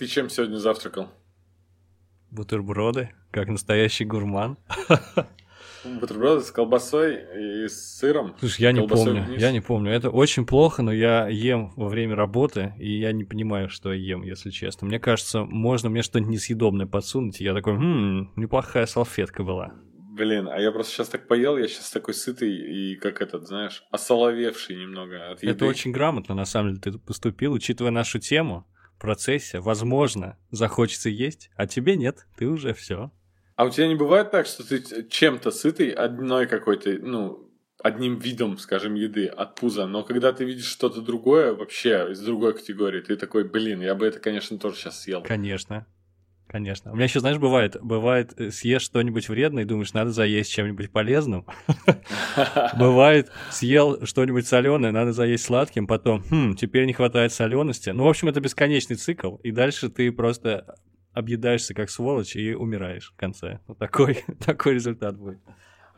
Ты чем сегодня завтракал? Бутерброды, как настоящий гурман. Бутерброды с колбасой и с сыром. Слушай, я не помню, вниз. я не помню. Это очень плохо, но я ем во время работы, и я не понимаю, что я ем, если честно. Мне кажется, можно мне что-нибудь несъедобное подсунуть, и я такой, «М, неплохая салфетка была. Блин, а я просто сейчас так поел, я сейчас такой сытый и как этот, знаешь, осоловевший немного от еды. Это очень грамотно, на самом деле, ты поступил, учитывая нашу тему процессе. Возможно, захочется есть, а тебе нет, ты уже все. А у тебя не бывает так, что ты чем-то сытый одной какой-то, ну, одним видом, скажем, еды от пуза, но когда ты видишь что-то другое, вообще из другой категории, ты такой, блин, я бы это, конечно, тоже сейчас съел. Конечно. Конечно. У меня еще, знаешь, бывает, бывает, э, съешь что-нибудь вредное и думаешь, надо заесть чем-нибудь полезным. Бывает, съел что-нибудь соленое, надо заесть сладким, потом, хм, теперь не хватает солености. Ну, в общем, это бесконечный цикл, и дальше ты просто объедаешься как сволочь и умираешь в конце. Вот такой, такой результат будет.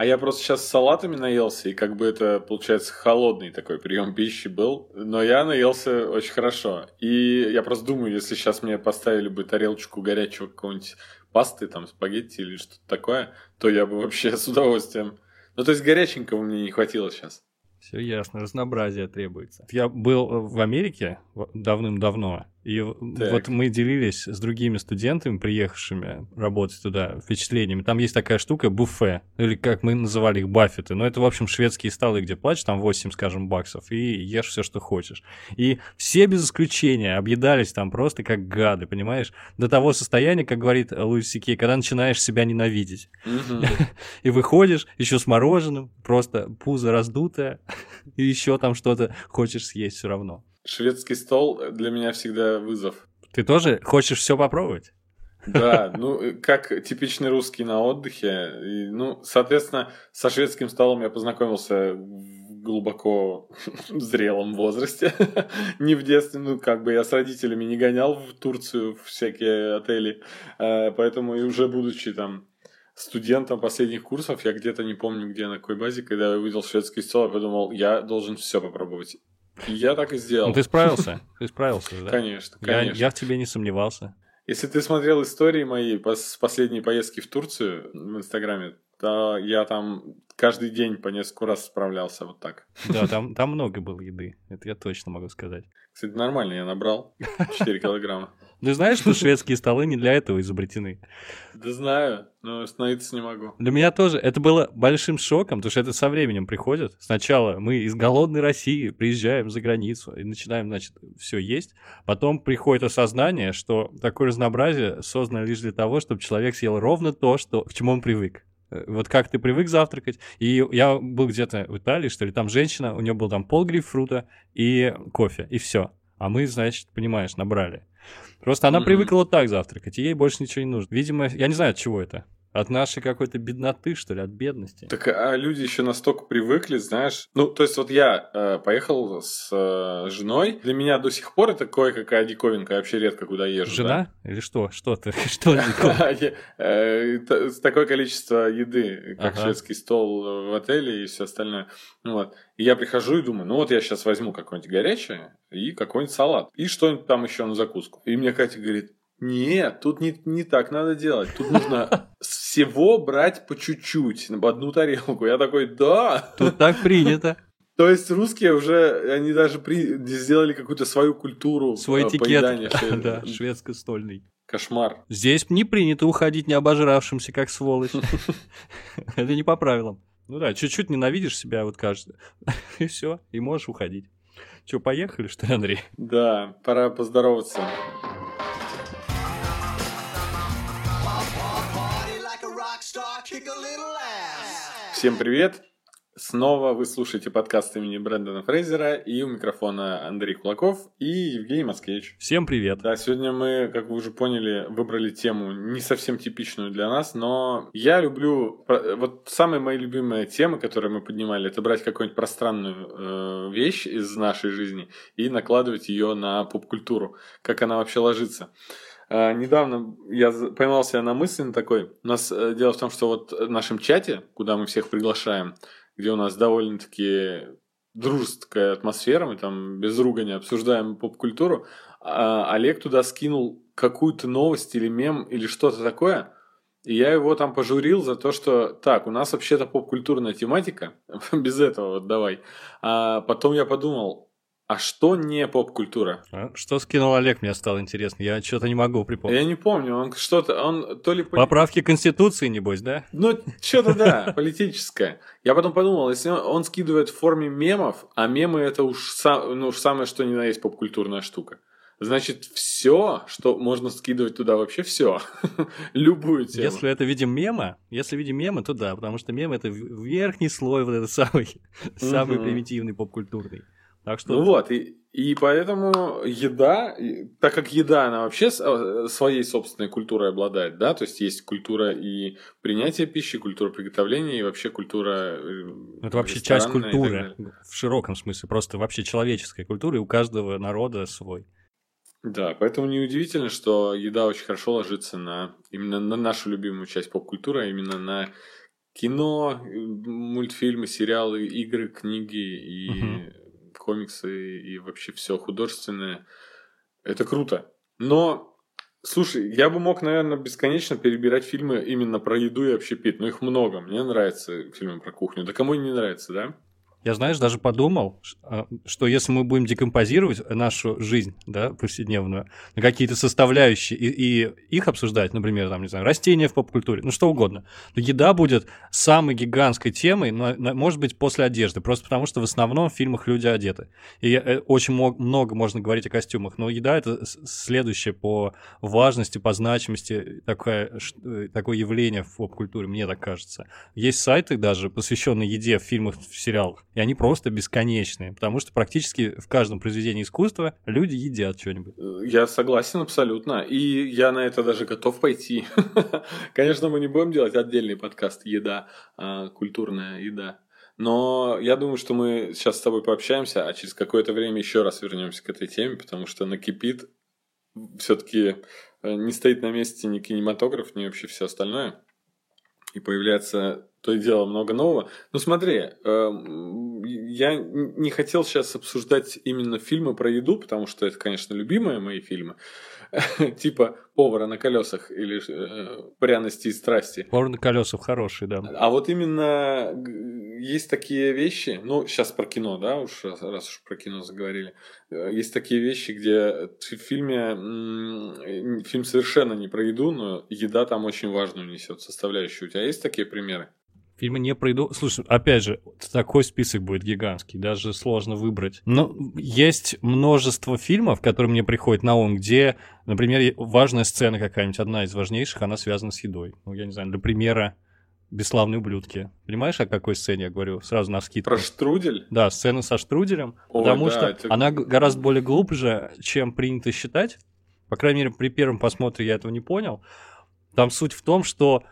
А я просто сейчас салатами наелся, и как бы это, получается, холодный такой прием пищи был. Но я наелся очень хорошо. И я просто думаю, если сейчас мне поставили бы тарелочку горячего какого-нибудь пасты, там, спагетти или что-то такое, то я бы вообще с удовольствием... Ну, то есть горяченького мне не хватило сейчас. Все ясно, разнообразие требуется. Я был э, в Америке давным-давно, и Так. вот мы делились с другими студентами, приехавшими работать туда, впечатлениями. Там есть такая штука буфе, или как мы называли их, баффеты. Но это, в общем, шведские столы, где платишь там 8, скажем, баксов, и ешь все, что хочешь. И все без исключения объедались там просто как гады, понимаешь? До того состояния, как говорит Луис Сикей, когда начинаешь себя ненавидеть. И выходишь еще с мороженым, просто пузо раздутое, и еще там что-то хочешь съесть все равно. Шведский стол для меня всегда вызов. Ты тоже хочешь все попробовать? Да, ну, э, как типичный русский на отдыхе. И, ну, соответственно, со шведским столом я познакомился в глубоко зрелом возрасте. не в детстве, ну, как бы я с родителями не гонял в Турцию в всякие отели. Э, Поэтому и уже будучи там студентом последних курсов, я где-то не помню, где, на какой базе, когда я увидел шведский стол, я подумал, я должен все попробовать. Я так и сделал. Ну, ты справился, ты справился же, да? Конечно, Я, конечно. я в тебе не сомневался. Если ты смотрел истории мои с последней поездки в Турцию в Инстаграме, то я там каждый день по несколько раз справлялся вот так. Да, там, там много было еды, это я точно могу сказать. Кстати, нормально, я набрал 4 килограмма. Ты знаешь, что шведские столы не для этого изобретены? Да знаю, но остановиться не могу. Для меня тоже это было большим шоком, потому что это со временем приходит. Сначала мы из голодной России приезжаем за границу и начинаем, значит, все есть. Потом приходит осознание, что такое разнообразие создано лишь для того, чтобы человек съел ровно то, что, к чему он привык. Э, Вот как ты привык завтракать. И я был где-то в Италии, что ли, там женщина, у нее был там пол грейпфрута и кофе, и все. А мы, значит, понимаешь, набрали. Просто она Мгм. привыкла вот так завтракать, и ей больше ничего не нужно. Видимо, я не знаю, от чего это. От нашей какой-то бедноты, что ли, от бедности. Так а люди еще настолько привыкли, знаешь. Ну, то есть вот я э, поехал с э, женой. Для меня до сих пор это кое-какая диковинка. Я вообще редко куда езжу. да. Жена? Или что? Что ты? Что такое? Э, Такое количество еды, как шведский стол в отеле и все остальное. Ну Вот. И я прихожу и думаю, ну вот я сейчас возьму какое-нибудь горячее и какой-нибудь салат. И что-нибудь там еще на закуску. И мне Катя говорит, нет, тут не, не так надо делать. Тут нужно всего брать по чуть-чуть, в одну тарелку. Я такой, да. Тут так принято. То есть русские уже, они даже при... сделали какую-то свою культуру Свой э, этикет. Да, шведско-стольный. Кошмар. Здесь не принято уходить не обожравшимся, как сволочь. Это не по правилам. Ну да, чуть-чуть ненавидишь себя, вот кажется. И все, и можешь уходить. Че, поехали, что ли, Андрей? Да, пора поздороваться. Всем привет! Снова вы слушаете подкаст имени Брэндона Фрейзера и у микрофона Андрей Кулаков и Евгений Москвич. Всем привет. Да, сегодня мы, как вы уже поняли, выбрали тему не совсем типичную для нас, но я люблю... Вот самые мои любимые темы, которые мы поднимали, это брать какую-нибудь пространную э, вещь из нашей жизни и накладывать ее на поп-культуру, как она вообще ложится. А, недавно я поймал себя на мысли на такой. У нас э, дело в том, что вот в нашем чате, куда мы всех приглашаем, где у нас довольно-таки дружеская атмосфера, мы там без ругания обсуждаем поп-культуру, а, Олег туда скинул какую-то новость или мем или что-то такое, и я его там пожурил за то, что так, у нас вообще-то поп-культурная тематика, без этого вот давай. А потом я подумал, а что не поп-культура? А? Что скинул Олег, мне стало интересно. Я что-то не могу припомнить. Я не помню, он что-то, он то ли... Поправки Конституции, небось, да? Ну, что-то да, политическое. Я потом подумал, если он, он скидывает в форме мемов, а мемы это уж, сам, ну, уж самое что ни на есть поп-культурная штука. Значит, все, что можно скидывать туда, вообще все. Любую тему. Если это видим мема, если видим мема, то да, потому что мем это верхний слой вот этот самый, самый примитивный поп-культурный. Так что... Ну вот, и, и поэтому еда, так как еда, она вообще э, своей собственной культурой обладает, да, то есть есть культура и принятия пищи, культура приготовления и вообще культура э, Это вообще часть культуры в широком смысле, просто вообще человеческая культура, и у каждого народа свой. Да, поэтому неудивительно, что еда очень хорошо ложится на именно на нашу любимую часть поп-культуры, а именно на кино, мультфильмы, сериалы, игры, книги и угу комиксы и вообще все художественное. Это круто. Но, слушай, я бы мог, наверное, бесконечно перебирать фильмы именно про еду и общепит. Но их много. Мне нравятся фильмы про кухню. Да кому не нравится, да? Я, знаешь, даже подумал, а, что если мы будем декомпозировать нашу жизнь, да, повседневную, на какие-то составляющие и, и их обсуждать, например, там, не знаю, растения в поп-культуре, ну что угодно, то еда будет самой гигантской темой, но, может быть, после одежды, просто потому что в основном в фильмах люди одеты. И э, очень много можно говорить о костюмах, но еда — это следующее по важности, по значимости такое, э, такое явление в поп-культуре, мне так кажется. Есть сайты даже, посвященные еде в фильмах, в сериалах, и они просто бесконечные, потому что практически в каждом произведении искусства люди едят что-нибудь. Я согласен абсолютно, и я на это даже готов пойти. Конечно, мы не будем делать отдельный подкаст «Еда», а, культурная еда. Но я думаю, что мы сейчас с тобой пообщаемся, а через какое-то время еще раз вернемся к этой теме, потому что накипит все-таки э, не стоит на месте ни кинематограф, ни вообще все остальное. И появляется то и дело много нового. Ну смотри, э, я не хотел сейчас обсуждать именно фильмы про еду, потому что это, конечно, любимые мои фильмы. типа повара на колесах или э, пряности и страсти. Повар на колесах хороший, да. А вот именно есть такие вещи, ну, сейчас про кино, да, уж раз, раз уж про кино заговорили, э, есть такие вещи, где в фильме фильм совершенно не про еду, но еда там очень важную несет составляющую. У тебя есть такие примеры? Фильмы не пройду. Слушай, опять же, такой список будет гигантский, даже сложно выбрать. Но есть множество фильмов, которые мне приходят на ум, где, например, важная сцена какая-нибудь, одна из важнейших, она связана с едой. Ну, я не знаю, для примера, «Бесславные ублюдки». Понимаешь, о какой сцене я говорю? Сразу на скидку. Про штрудель? Да, сцена со штруделем, О, потому да, что это... она гораздо более глубже, чем принято считать. По крайней мере, при первом просмотре я этого не понял. Там суть в том, что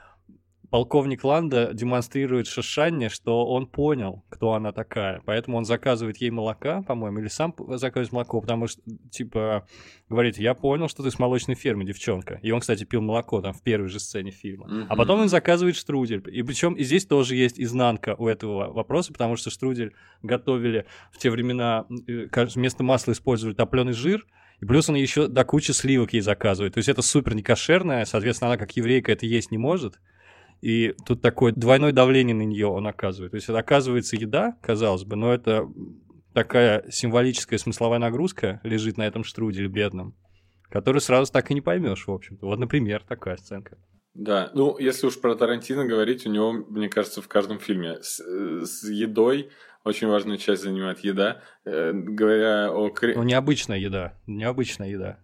полковник Ланда демонстрирует Шишанне, что он понял, кто она такая. Поэтому он заказывает ей молока, по-моему, или сам заказывает молоко, потому что, типа, говорит, я понял, что ты с молочной фермы, девчонка. И он, кстати, пил молоко там в первой же сцене фильма. Mm-hmm. А потом он заказывает штрудель. И причем и здесь тоже есть изнанка у этого вопроса, потому что штрудель готовили в те времена, э, вместо масла использовали топленый жир, и плюс он еще до кучи сливок ей заказывает. То есть это супер некошерное, соответственно, она как еврейка это есть не может. И тут такое двойное давление на нее он оказывает. То есть это оказывается еда, казалось бы, но это такая символическая смысловая нагрузка лежит на этом штруделе бедном, который сразу так и не поймешь, в общем-то. Вот, например, такая сценка. Да, ну, если уж про Тарантино говорить, у него, мне кажется, в каждом фильме с, с едой очень важную часть занимает еда. Э, говоря о... Ну, необычная еда, необычная еда.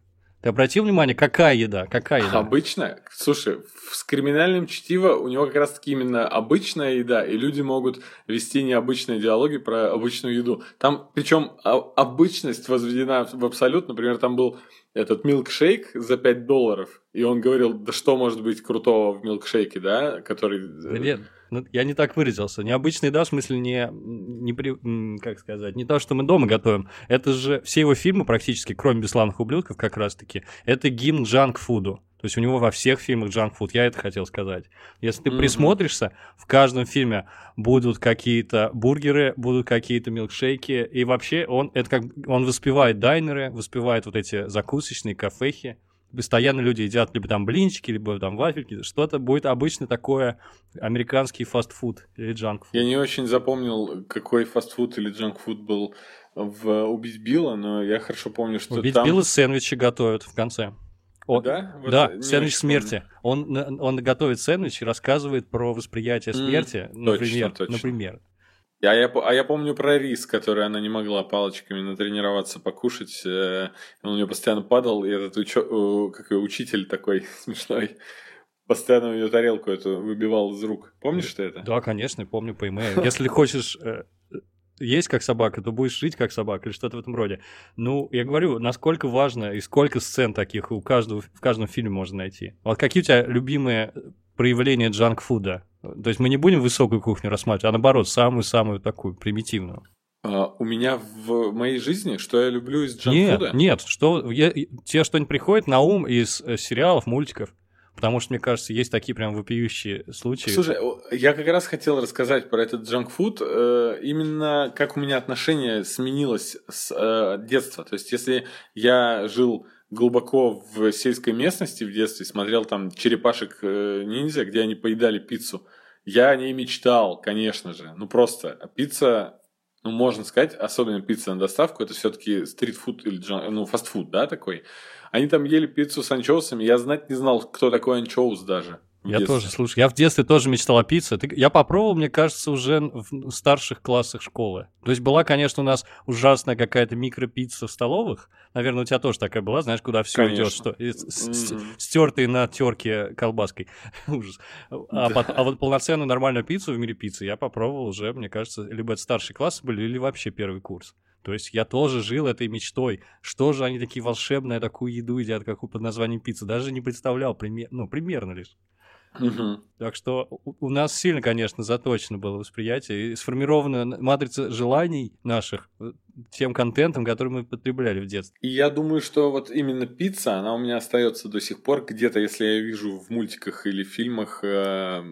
Ты обратил внимание, какая еда? Какая еда? Обычная? Слушай, с криминальным чтиво у него как раз-таки именно обычная еда, и люди могут вести необычные диалоги про обычную еду. Там, причем, обычность возведена в абсолют. Например, там был этот милкшейк за 5 долларов, и он говорил, да что может быть крутого в милкшейке, да, который... Нет, ну, я не так выразился. Необычный, да, в смысле не, не при, как сказать, не то, что мы дома готовим. Это же все его фильмы практически, кроме «Бесславных ублюдков» как раз-таки, это гимн джанк-фуду. То есть у него во всех фильмах джанк-фуд, я это хотел сказать. Если ты Мгм. присмотришься, в каждом фильме будут какие-то бургеры, будут какие-то милкшейки, и вообще он, это как, он воспевает дайнеры, воспевает вот эти закусочные кафехи, постоянно люди едят либо там блинчики, либо там вафельки, что-то будет обычно такое американский фастфуд или джанк-фуд. Я не очень запомнил, какой фастфуд или джанкфуд был в «Убить Билла», но я хорошо помню, что Убить там... Билла сэндвичи готовят в конце. О, Да? Вот да, сэндвич смерти. Он, он готовит сэндвич и рассказывает про восприятие смерти, например. точно. например. А я, а я помню про рис, который она не могла палочками натренироваться покушать. э, Он у нее постоянно падал, и этот учё- э, как его, учитель такой смешной постоянно ее тарелку эту выбивал из рук. Помнишь ты это? Да, конечно, помню по имейлу. Если хочешь э, есть как собака, то будешь жить как собака или что-то в этом роде. Ну, я говорю, насколько важно и сколько сцен таких у каждого, в каждом фильме можно найти. Вот какие у тебя любимые проявления джанк-фуда? То есть мы не будем высокую кухню рассматривать, а наоборот, самую-самую такую примитивную. А, у меня в моей жизни, что я люблю из Нет, джанкфуда? нет, что, я, тебе что-нибудь приходит на ум из э, сериалов, мультиков? Потому что, мне кажется, есть такие прям вопиющие случаи. Слушай, я как раз хотел рассказать про этот джанкфуд, э, именно как у меня отношение сменилось с э, детства. То есть, если я жил глубоко в сельской местности в детстве, смотрел там черепашек э, где они поедали пиццу, я о ней мечтал, конечно же. Ну просто, пицца, ну можно сказать, особенно пицца на доставку, это все-таки стритфуд или джан- ну фастфуд, да, такой. Они там ели пиццу с анчоусами, я знать не знал, кто такой анчоус даже. Я детстве. тоже, слушай, я в детстве тоже мечтал о пицце. Ты- я попробовал, мне кажется, уже в старших классах школы. То есть была, конечно, у нас ужасная какая-то микропицца в столовых. Наверное, у тебя тоже такая была, знаешь, куда все Конечно. идет, что стертые на терке колбаской. Ужас. А, а вот полноценную нормальную пиццу в мире пиццы я попробовал уже, мне кажется, либо это старшие классы были, или вообще первый курс. То есть я тоже жил этой мечтой. Что же они такие волшебные, такую еду едят, какую под названием пицца. Даже не представлял, пример, ну, примерно лишь. Мгм. Так что у нас сильно, конечно, заточено было восприятие и сформирована матрица желаний наших э, тем контентом, который мы потребляли в детстве. И я думаю, что вот именно пицца, она у меня остается до сих пор где-то, если я вижу в мультиках или фильмах, э,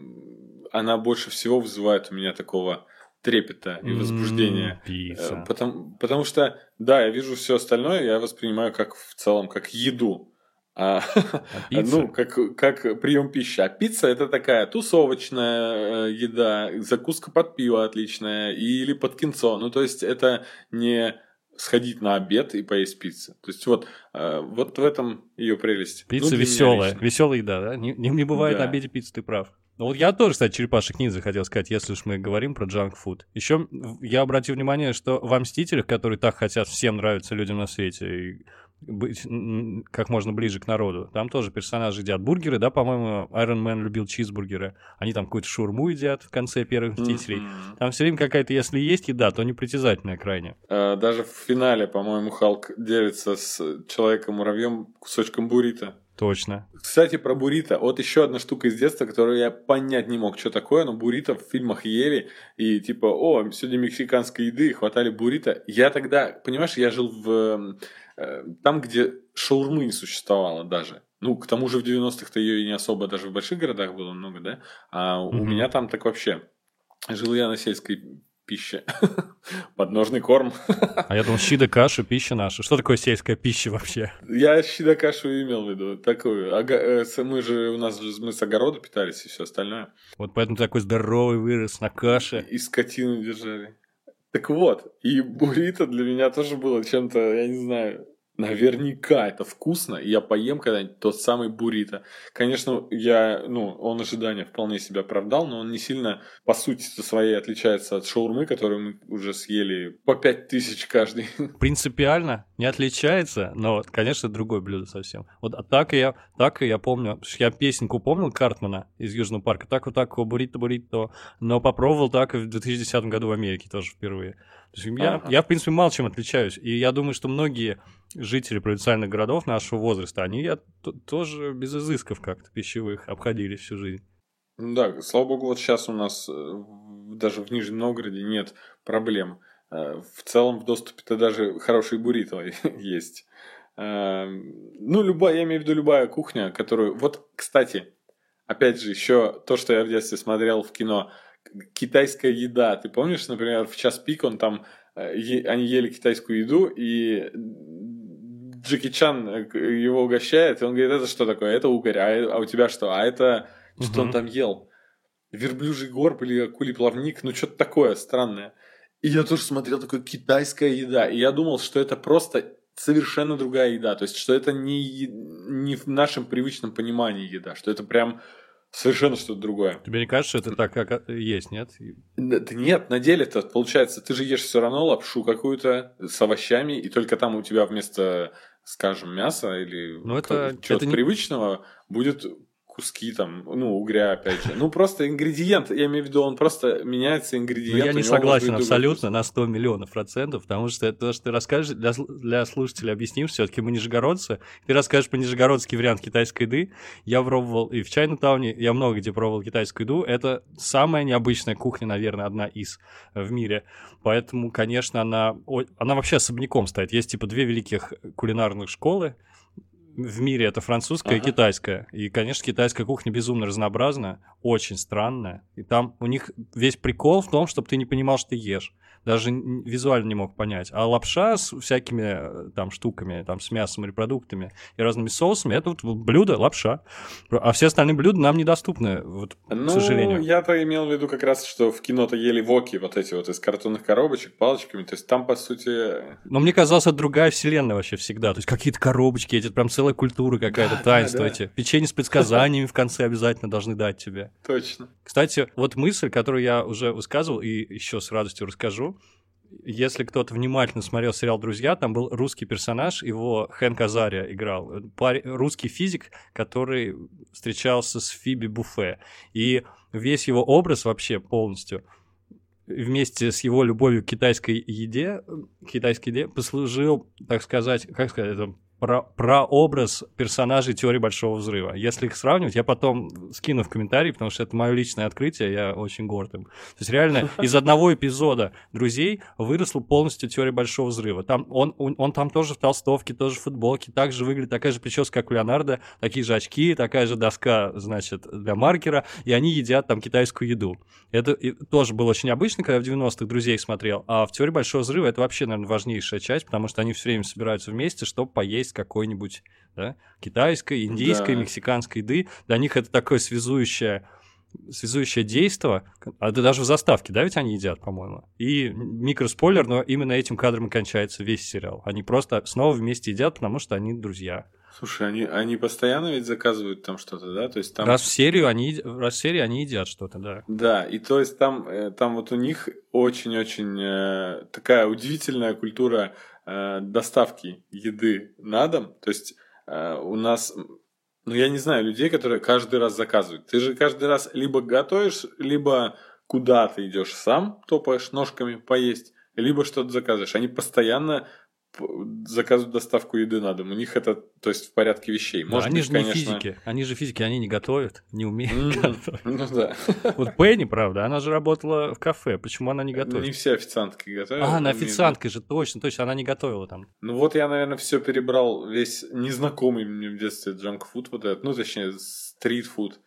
она больше всего вызывает у меня такого трепета и возбуждения. М, Пицца. Э, Потому, потому что, да, я вижу все остальное, я воспринимаю как в целом как еду. А, А ну, как, как прием пищи. А пицца это такая тусовочная э, еда, закуска под пиво отличная или под кинцо. Ну, то есть это не сходить на обед и поесть пиццу. То есть вот, э, вот в этом ее прелесть. Ну, Пицца меня веселая, веселая еда, да? Не, не- не бывает Да. на обеде пиццы, ты прав. Ну вот я тоже, кстати, черепашек ниндзя хотел сказать, если уж мы говорим про джанк-фуд. Еще я обратил внимание, что во «Мстителях», которые так хотят всем нравиться людям на свете, и быть как можно ближе к народу, там тоже персонажи едят бургеры, да, по-моему, Iron Man любил чизбургеры. Они там какую-то шурму едят в конце первых «Мстителей». Мгм. Там все время какая-то, если есть еда, то непритязательная крайне. Э, Даже в финале, по-моему, Халк делится с Человеком-муравьем кусочком буррито. Точно. Кстати, про буррито. Вот еще одна штука из детства, которую я понять не мог, что такое, но буррито в фильмах ели, и типа, о, сегодня мексиканской еды, хватали буррито. Я тогда, понимаешь, я жил в э, там, где шаурмы не существовало даже. Ну, к тому же в 90-х-то ее и не особо даже в больших городах было много, да? А у Мгм. меня там так вообще. Жил я на сельской пище. Подножный корм. А я думал, щи да каша, пища наша. Что такое сельская пища вообще? Я щида кашу имел в виду. Такую. Ага, э, мы же, у нас же мы с огорода питались и все остальное. Вот поэтому такой здоровый вырос на каше. И скотину держали. Так вот, и буррито для меня тоже было чем-то, я не знаю, наверняка это вкусно, и я поем когда-нибудь тот самый буррито. Конечно, я, ну, он ожидания вполне себя оправдал, но он не сильно, по сути своей, отличается от шаурмы, которую мы уже съели по пять тысяч каждый. Принципиально не отличается, но, конечно, другое блюдо совсем. Вот а так я, так я помню, я песенку помнил Картмана из Южного парка, так вот так, буррито, буррито, но попробовал так и в 2010 году в Америке тоже впервые. То есть я, Ага. я, в принципе, мало чем отличаюсь. И я думаю, что многие жители провинциальных городов нашего возраста, они я, тоже без изысков как-то пищевых обходились всю жизнь. Да, слава богу, вот сейчас у нас э, даже в Нижнем Новгороде нет проблем. Э, В целом в доступе-то даже хорошие буррито есть. э, ну, любая, я имею в виду любая кухня, которую... Вот, кстати, опять же, еще то, что я в детстве смотрел в кино, китайская еда. Ты помнишь, например, в час пик он там, э, е- они ели китайскую еду, и Джеки Чан э, его угощает, и он говорит, это что такое? Это угорь, а, э- а у тебя что? А это что он там ел? Верблюжий горб или акулий плавник? Ну, что-то такое странное. И я тоже смотрел такое китайская еда, и я думал, что это просто совершенно другая еда, то есть, что это не, не в нашем привычном понимании еда, что это прям совершенно что-то другое. Тебе не кажется, что это так, как э, есть, нет? Да да нет, на деле-то получается, ты же ешь все равно лапшу какую-то с овощами, и только там у тебя вместо, скажем, мяса или Ну, это- чего-то это не- привычного будет куски там, ну, угря, опять же. Ну, просто ингредиент, я имею в виду, он просто меняется Ну, ингредиент. я у не него может согласен абсолютно на 100 миллионов процентов, потому что это то, что ты расскажешь, для, для слушателей объясним, все-таки мы нижегородцы, ты расскажешь по нижегородский вариант китайской еды, я пробовал и в Чайна-тауне, я много где пробовал китайскую еду, это самая необычная кухня, наверное, одна из э, в мире, поэтому, конечно, она, она вообще особняком стоит, есть типа две великих кулинарных школы, в мире это французская и Ага. китайская. И, конечно, китайская кухня безумно разнообразна, очень странная. И там у них весь прикол в том, чтобы ты не понимал, что ты ешь. Даже визуально не мог понять. А лапша с всякими э, там штуками, там с мясом или продуктами и разными соусами, это вот блюдо, лапша. А все остальные блюда нам недоступны, вот, Ну, к сожалению. я-то имел в виду как раз, что в кино-то ели воки вот эти вот из картонных коробочек, палочками. То есть там, по сути... Но мне казалось, это другая вселенная вообще всегда. То есть какие-то коробочки, эти прям целая культура какая-то, Да, таинство да, да. эти. Печенье с предсказаниями в конце обязательно должны дать тебе. Точно. Кстати, вот мысль, которую я уже высказывал и еще с радостью расскажу. Если кто-то внимательно смотрел сериал «Друзья», там был русский персонаж, его Хэнк Азария играл. Парень- русский физик, который встречался с Фиби Буфе. И весь его образ вообще полностью вместе с его любовью к китайской еде, китайской еде послужил, так сказать, как сказать, это про, прообраз персонажей теории Большого Взрыва. Если их сравнивать, я потом скину в комментарии, потому что это мое личное открытие, я очень горд им. То есть реально из одного эпизода «Друзей» выросла полностью теория Большого Взрыва. Там, он, он, он там тоже в толстовке, тоже в футболке, так же выглядит, такая же прическа, как у Леонардо, такие же очки, такая же доска, значит, для маркера, и они едят там китайскую еду. Это тоже было очень обычно, когда в 90-х «Друзей» смотрел, а в «Теории Большого Взрыва» это вообще, наверное, важнейшая часть, потому что они все время собираются вместе, чтобы поесть какой-нибудь да, китайской, индийской, Да. мексиканской еды. Для них это такое связующее связующее действо, а это даже в заставке, да, ведь они едят, по-моему. И микроспойлер, но именно этим кадром и кончается весь сериал. Они просто снова вместе едят, потому что они друзья. Слушай, они, они постоянно ведь заказывают там что-то, да? То есть там... Раз в серию они, раз в серии они едят что-то, да. Да, и то есть там, э, там вот у них очень-очень э, такая удивительная культура э, доставки еды на дом. То есть э, у нас, ну я не знаю, людей, которые каждый раз заказывают. Ты же каждый раз либо готовишь, либо куда-то идешь сам, топаешь ножками поесть, либо что-то заказываешь. Они постоянно заказывают доставку еды на дом. У них это, то есть, в порядке вещей. Да, Может они быть, же не конечно... физики. Они же физики, они не готовят, не умеют М, готовить. Ну да. Вот Пенни, правда, она же работала в кафе. Почему она не Не готовит? все официантки готовят. А, она официанткой же, точно, точно, она не готовила там. Ну вот я, наверное, все перебрал, весь незнакомый мне в детстве джанк-фуд вот этот, ну точнее стрит-фуд,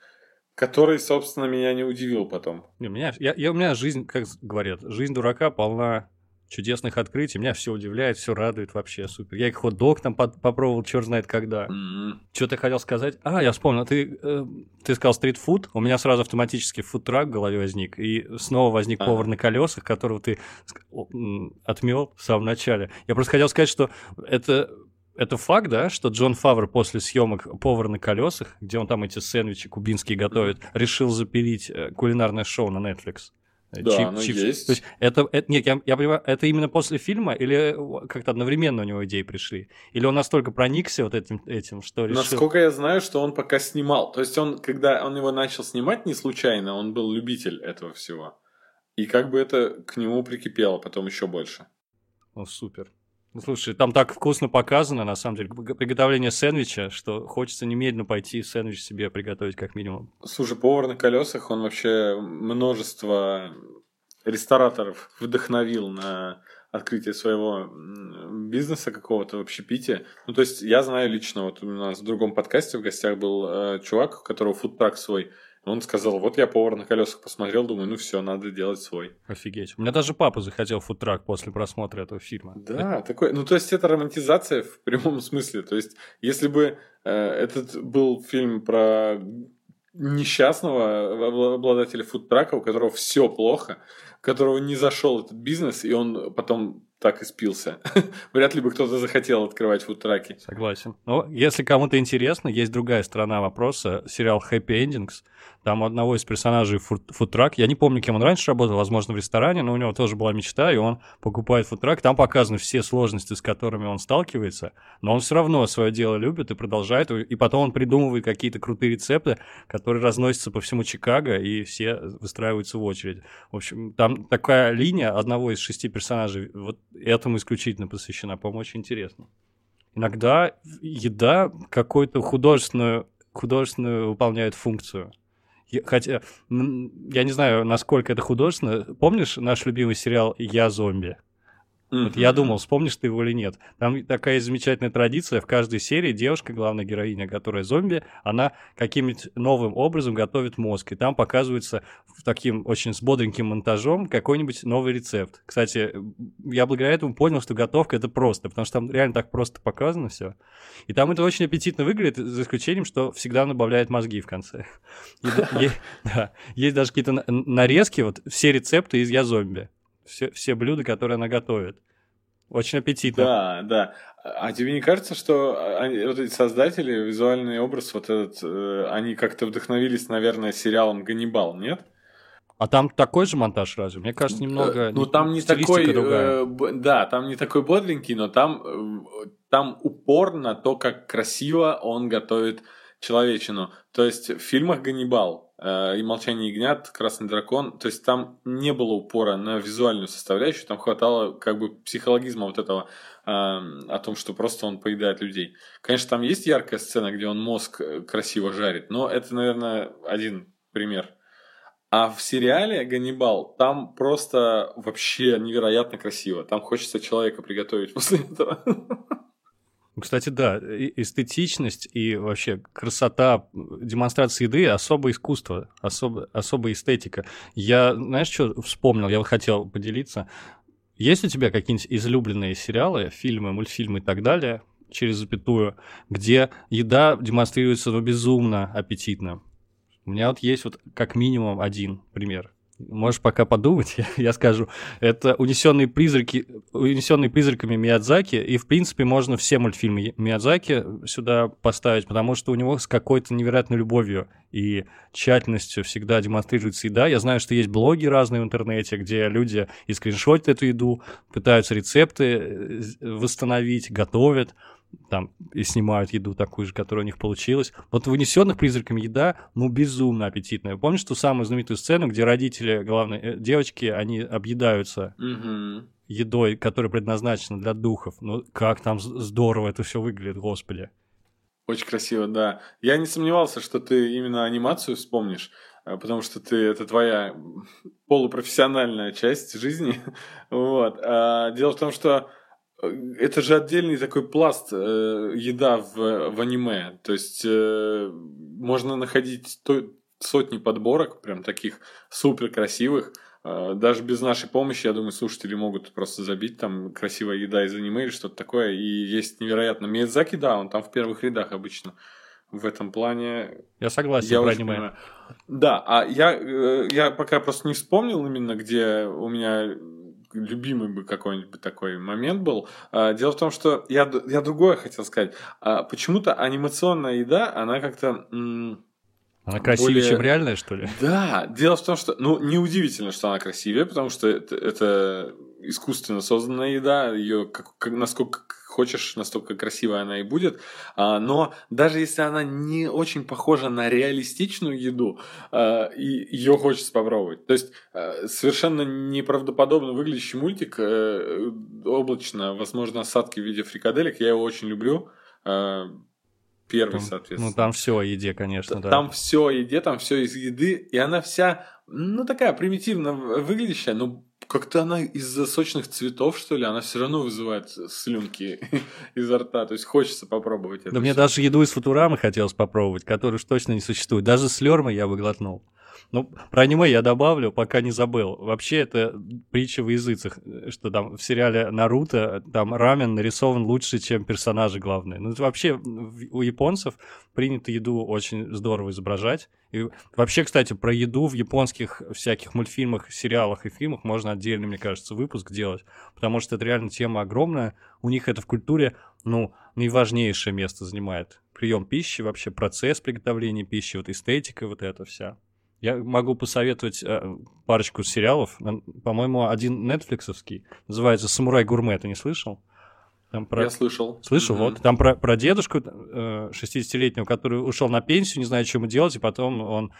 который, собственно, меня не удивил потом. Не, меня, я, я- у меня жизнь, как говорят, жизнь дурака полна чудесных открытий. Меня все удивляет, все радует вообще супер. Я и хот-дог там под- попробовал, черт знает когда. М. Что ты хотел сказать? А, я вспомнил, ты, э, ты сказал стритфуд, у меня сразу автоматически фудтрак в голове возник, и снова возник Ага. повар на колесах, которого ты отмел в самом начале. Я просто хотел сказать, что это это факт, да, что Джон Фавр после съемок «Повар на колесах», где он там эти сэндвичи кубинские готовит, решил запилить э, кулинарное шоу на Netflix. Э, Да, чип- оно чипсы. есть. То есть это, это нет, я, я понимаю, это именно после фильма или как-то одновременно у него идеи пришли? Или он настолько проникся вот этим, этим что решил... Насколько я знаю, что он пока снимал. То есть он, когда он его начал снимать не случайно, он был любитель этого всего. И как бы это к нему прикипело потом еще больше. О, супер. Ну, слушай, там так вкусно показано, на самом деле, приготовление сэндвича, что хочется немедленно пойти сэндвич себе приготовить как минимум. Слушай, повар на колесах, он вообще множество рестораторов вдохновил на открытия своего бизнеса какого-то в общепите. Ну, то есть, я знаю лично, вот у нас в другом подкасте в гостях был э, чувак, у которого фудтрак свой. Он сказал, вот я повар на колесах посмотрел, думаю, ну все, надо делать свой. Офигеть. У меня даже папа захотел фудтрак после просмотра этого фильма. Да, это... такой, ну то есть это романтизация в прямом смысле. То есть если бы э, этот был фильм про несчастного обладателя фудтрака, у которого все плохо, у которого не зашел этот бизнес, и он потом так и спился. Вряд ли бы кто-то захотел открывать фудтраки. Согласен. Но если кому-то интересно, есть другая сторона вопроса. Сериал Happy Endings. Там у одного из персонажей фудтрак. Я не помню, кем он раньше работал, возможно, в ресторане, но у него тоже была мечта, и он покупает фудтрак. Там показаны все сложности, с которыми он сталкивается, но он все равно свое дело любит и продолжает. И потом он придумывает какие-то крутые рецепты, которые разносятся по всему Чикаго, и все выстраиваются в очередь. В общем, там такая линия одного из шести персонажей вот этому исключительно посвящена. По-моему, очень интересно. Иногда еда какую-то художественную, художественную выполняет функцию. Хотя, я не знаю, насколько это художественно. Помнишь наш любимый сериал «Я зомби»? Mm-hmm. Вот я думал, вспомнишь ты его или нет. Там такая замечательная традиция. В каждой серии девушка, главная героиня, которая зомби, она каким-нибудь новым образом готовит мозг. И там показывается таким очень с бодреньким монтажом какой-нибудь новый рецепт. Кстати, я благодаря этому понял, что готовка это просто, потому что там реально так просто показано все. И там это очень аппетитно выглядит, за исключением, что всегда добавляет мозги в конце. Есть даже какие-то нарезки, вот все рецепты из «Я зомби» все, все блюда, которые она готовит. Очень аппетитно. Да, да. А тебе не кажется, что они, вот эти создатели, визуальный образ, вот этот, э, они как-то вдохновились, наверное, сериалом «Ганнибал», нет? А там такой же монтаж разве? Мне кажется, немного. Э, ну, там не такой. Э, да, там не такой бодренький, но там, там упор на то, как красиво он готовит человечину. То есть в фильмах Ганнибал э, и Молчание ягнят, Красный дракон, то есть там не было упора на визуальную составляющую, там хватало как бы психологизма вот этого э, о том, что просто он поедает людей. Конечно, там есть яркая сцена, где он мозг э, красиво жарит, но это, наверное, один пример. А в сериале «Ганнибал» там просто вообще невероятно красиво. Там хочется человека приготовить после этого. Ну, кстати, да, эстетичность и вообще красота демонстрации еды – особое искусство, особо, особая эстетика. Я, знаешь, что вспомнил? Я хотел поделиться. Есть у тебя какие-нибудь излюбленные сериалы, фильмы, мультфильмы и так далее, через запятую, где еда демонстрируется ну, безумно аппетитно? У меня вот есть вот как минимум один пример – Можешь пока подумать, я, я скажу. Это унесенные призраки, унесенные призраками Миядзаки, и в принципе можно все мультфильмы Миядзаки сюда поставить, потому что у него с какой-то невероятной любовью и тщательностью всегда демонстрируется еда. Я знаю, что есть блоги разные в интернете, где люди и скриншотят эту еду, пытаются рецепты э, восстановить, готовят там и снимают еду такую же, которая у них получилась. Вот в «Унесенных призраками» еда, ну, безумно аппетитная. Помнишь ту самую знаменитую сцену, где родители главной э, девочки, они объедаются угу. едой, которая предназначена для духов? Ну, как там здорово это все выглядит, господи. Очень красиво, да. Я не сомневался, что ты именно анимацию вспомнишь, э, потому что ты это твоя полупрофессиональная часть жизни. вот. А дело в том, что это же отдельный такой пласт э, еда в, в аниме. То есть э, можно находить то, сотни подборок, прям таких супер красивых. Э, даже без нашей помощи, я думаю, слушатели могут просто забить там красивая еда из аниме или что-то такое. И есть невероятно. Миядзаки, да, он там в первых рядах обычно. В этом плане... Я согласен я про аниме. Понимаю. Да, а я, э, я пока просто не вспомнил именно, где у меня любимый бы какой-нибудь такой момент был. А, дело в том, что я, я другое хотел сказать. А, почему-то анимационная еда, она как-то... Она красивее, более... чем реальная, что ли? Да, дело в том, что, ну, неудивительно, что она красивее, потому что это, это искусственно созданная еда, ее как, как, насколько хочешь, настолько красивая она и будет. А, но даже если она не очень похожа на реалистичную еду, а, и ее хочется попробовать. То есть а, совершенно неправдоподобно выглядящий мультик а, облачно, возможно, осадки в виде фрикаделек, я его очень люблю. А, первый, там, соответственно. Ну, там все о еде, конечно, да. Там все о еде, там все из еды, и она вся, ну, такая примитивно выглядящая, но как-то она из-за сочных цветов, что ли, она все равно вызывает слюнки изо рта. То есть хочется попробовать это. Да мне даже еду из Футурамы хотелось попробовать, которую уж точно не существует. Даже с Лермой я бы глотнул. Ну, про аниме я добавлю, пока не забыл. Вообще, это притча в языцах, что там в сериале Наруто там рамен нарисован лучше, чем персонажи главные. Ну, это вообще у японцев принято еду очень здорово изображать. И вообще, кстати, про еду в японских всяких мультфильмах, сериалах и фильмах можно отдельный, мне кажется, выпуск делать, потому что это реально тема огромная. У них это в культуре, ну, наиважнейшее место занимает. Прием пищи, вообще процесс приготовления пищи, вот эстетика вот эта вся. Я могу посоветовать э, парочку сериалов. По-моему, один нетфликсовский. Называется «Самурай гурме». Ты не слышал? Там про... Я слышал. Слышал, Мгм. вот. Там про, про дедушку э, 60-летнего, который ушел на пенсию, не знает, что ему делать, и потом он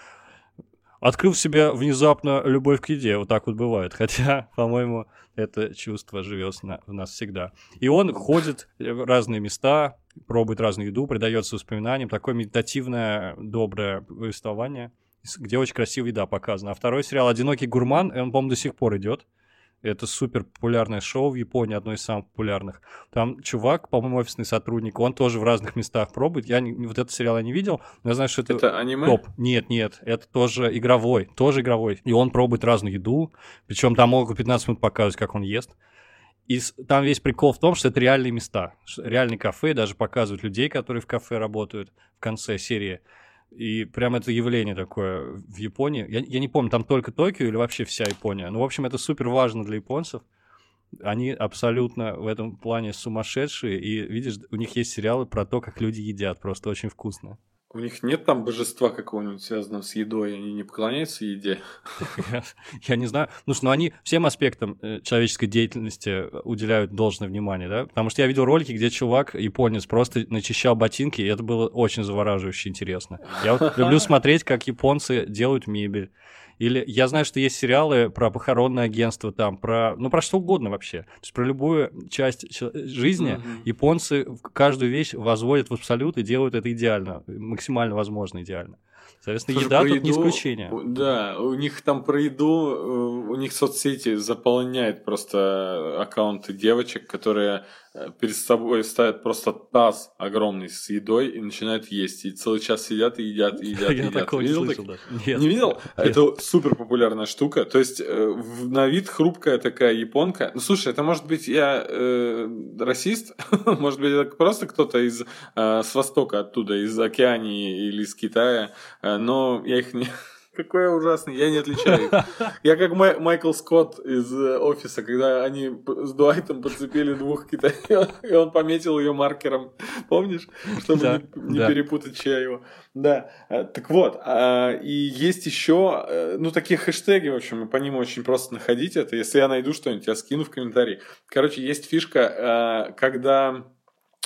открыл в себе внезапно любовь к еде. Вот так вот бывает. Хотя, по-моему, это чувство живет на- в нас всегда. И он ходит в разные места, пробует разную еду, предается воспоминаниям. Такое медитативное, доброе повествование, где очень красивая еда показана. А второй сериал «Одинокий гурман», он, по-моему, до сих пор идет. Это супер популярное шоу в Японии, одно из самых популярных. Там чувак, по-моему, офисный сотрудник, он тоже в разных местах пробует. Я не- вот этот сериал я не видел, но я знаю, что это, Это аниме? топ. Нет, нет, это тоже игровой, тоже игровой. И он пробует разную еду, причем там могут 15 минут показывать, как он ест. И там весь прикол в том, что это реальные места, реальные кафе, даже показывают людей, которые в кафе работают в конце серии. И прям это явление такое в Японии. Я, я не помню, там только Токио или вообще вся Япония. Ну, в общем, это супер важно для японцев. Они абсолютно в этом плане сумасшедшие. И видишь, у них есть сериалы про то, как люди едят. Просто очень вкусно. У них нет там божества какого-нибудь связанного с едой, они не поклоняются еде. Я, не знаю. Ну, что, ну, они всем аспектам э, человеческой деятельности уделяют должное внимание, да? Потому что я видел ролики, где чувак, японец, просто начищал ботинки, и это было очень завораживающе интересно. Я люблю смотреть, как японцы делают мебель. Или я знаю, что есть сериалы про похоронное агентство, там, про, ну, про что угодно вообще. То есть про любую часть жизни Мгм. японцы каждую вещь возводят в абсолют и делают это идеально, максимально возможно идеально. Соответственно, Слушай, еда тут не еду, исключение. у- Да, у них там про еду, э, у них соцсети заполняет просто аккаунты девочек, которые э, перед собой ставят просто таз огромный с едой и начинают есть. И целый час сидят и едят, и едят, и Я едят. такого не слышал таких? даже. Нет. Не видел? Это супер популярная штука. То есть э, на вид хрупкая такая японка. Ну слушай, это может быть я э, расист, может быть это просто кто-то из э, с востока оттуда, из Океании или из Китая, но я их не какой я ужасный, я не отличаю их. Я как Май- Майкл Скотт из э, офиса, когда они с Дуайтом подцепили двух китайцев, и он пометил ее маркером, помнишь, чтобы Да, не, не да. перепутать, чья его. Да, Э, так вот, а, и есть еще, э, ну, такие хэштеги, в общем, по ним очень просто находить это. Если я найду что-нибудь, я скину в комментарии. Короче, есть фишка, э, когда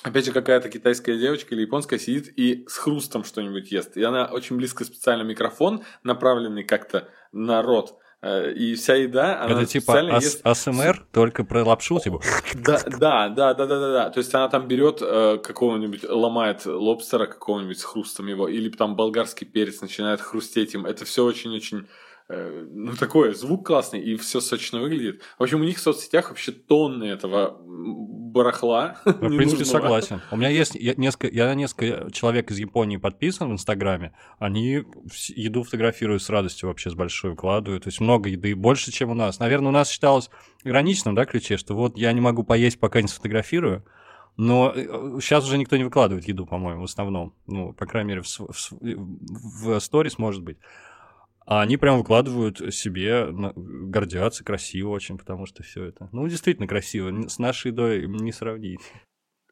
Опять же, какая-то китайская девочка или японская сидит и с хрустом что-нибудь ест. И она очень близко специально микрофон, направленный как-то на рот. Э, И вся еда, она Это типа специально ас- ест АСМР, только про лапшу, типа. да, да, да, да, да, да, да. То есть она там берет э, какого-нибудь, ломает лобстера какого-нибудь с хрустом его, или там болгарский перец начинает хрустеть им. Это все очень-очень, ну, такое, звук классный, и все сочно выглядит. В общем, у них в соцсетях вообще тонны этого барахла. Я, в принципе, согласен. У меня есть я, несколько, я несколько человек из Японии подписан в Инстаграме. Они еду фотографируют с радостью вообще, с большой выкладывают. То есть много еды, больше, чем у нас. Наверное, у нас считалось граничным, да, ключе, что вот я не могу поесть, пока не сфотографирую. Но сейчас уже никто не выкладывает еду, по-моему, в основном. Ну, по крайней мере, в, в в сторис может быть. А они прям выкладывают себе, гордятся, красиво очень, потому что все это. Ну, действительно красиво. С нашей едой не сравнить.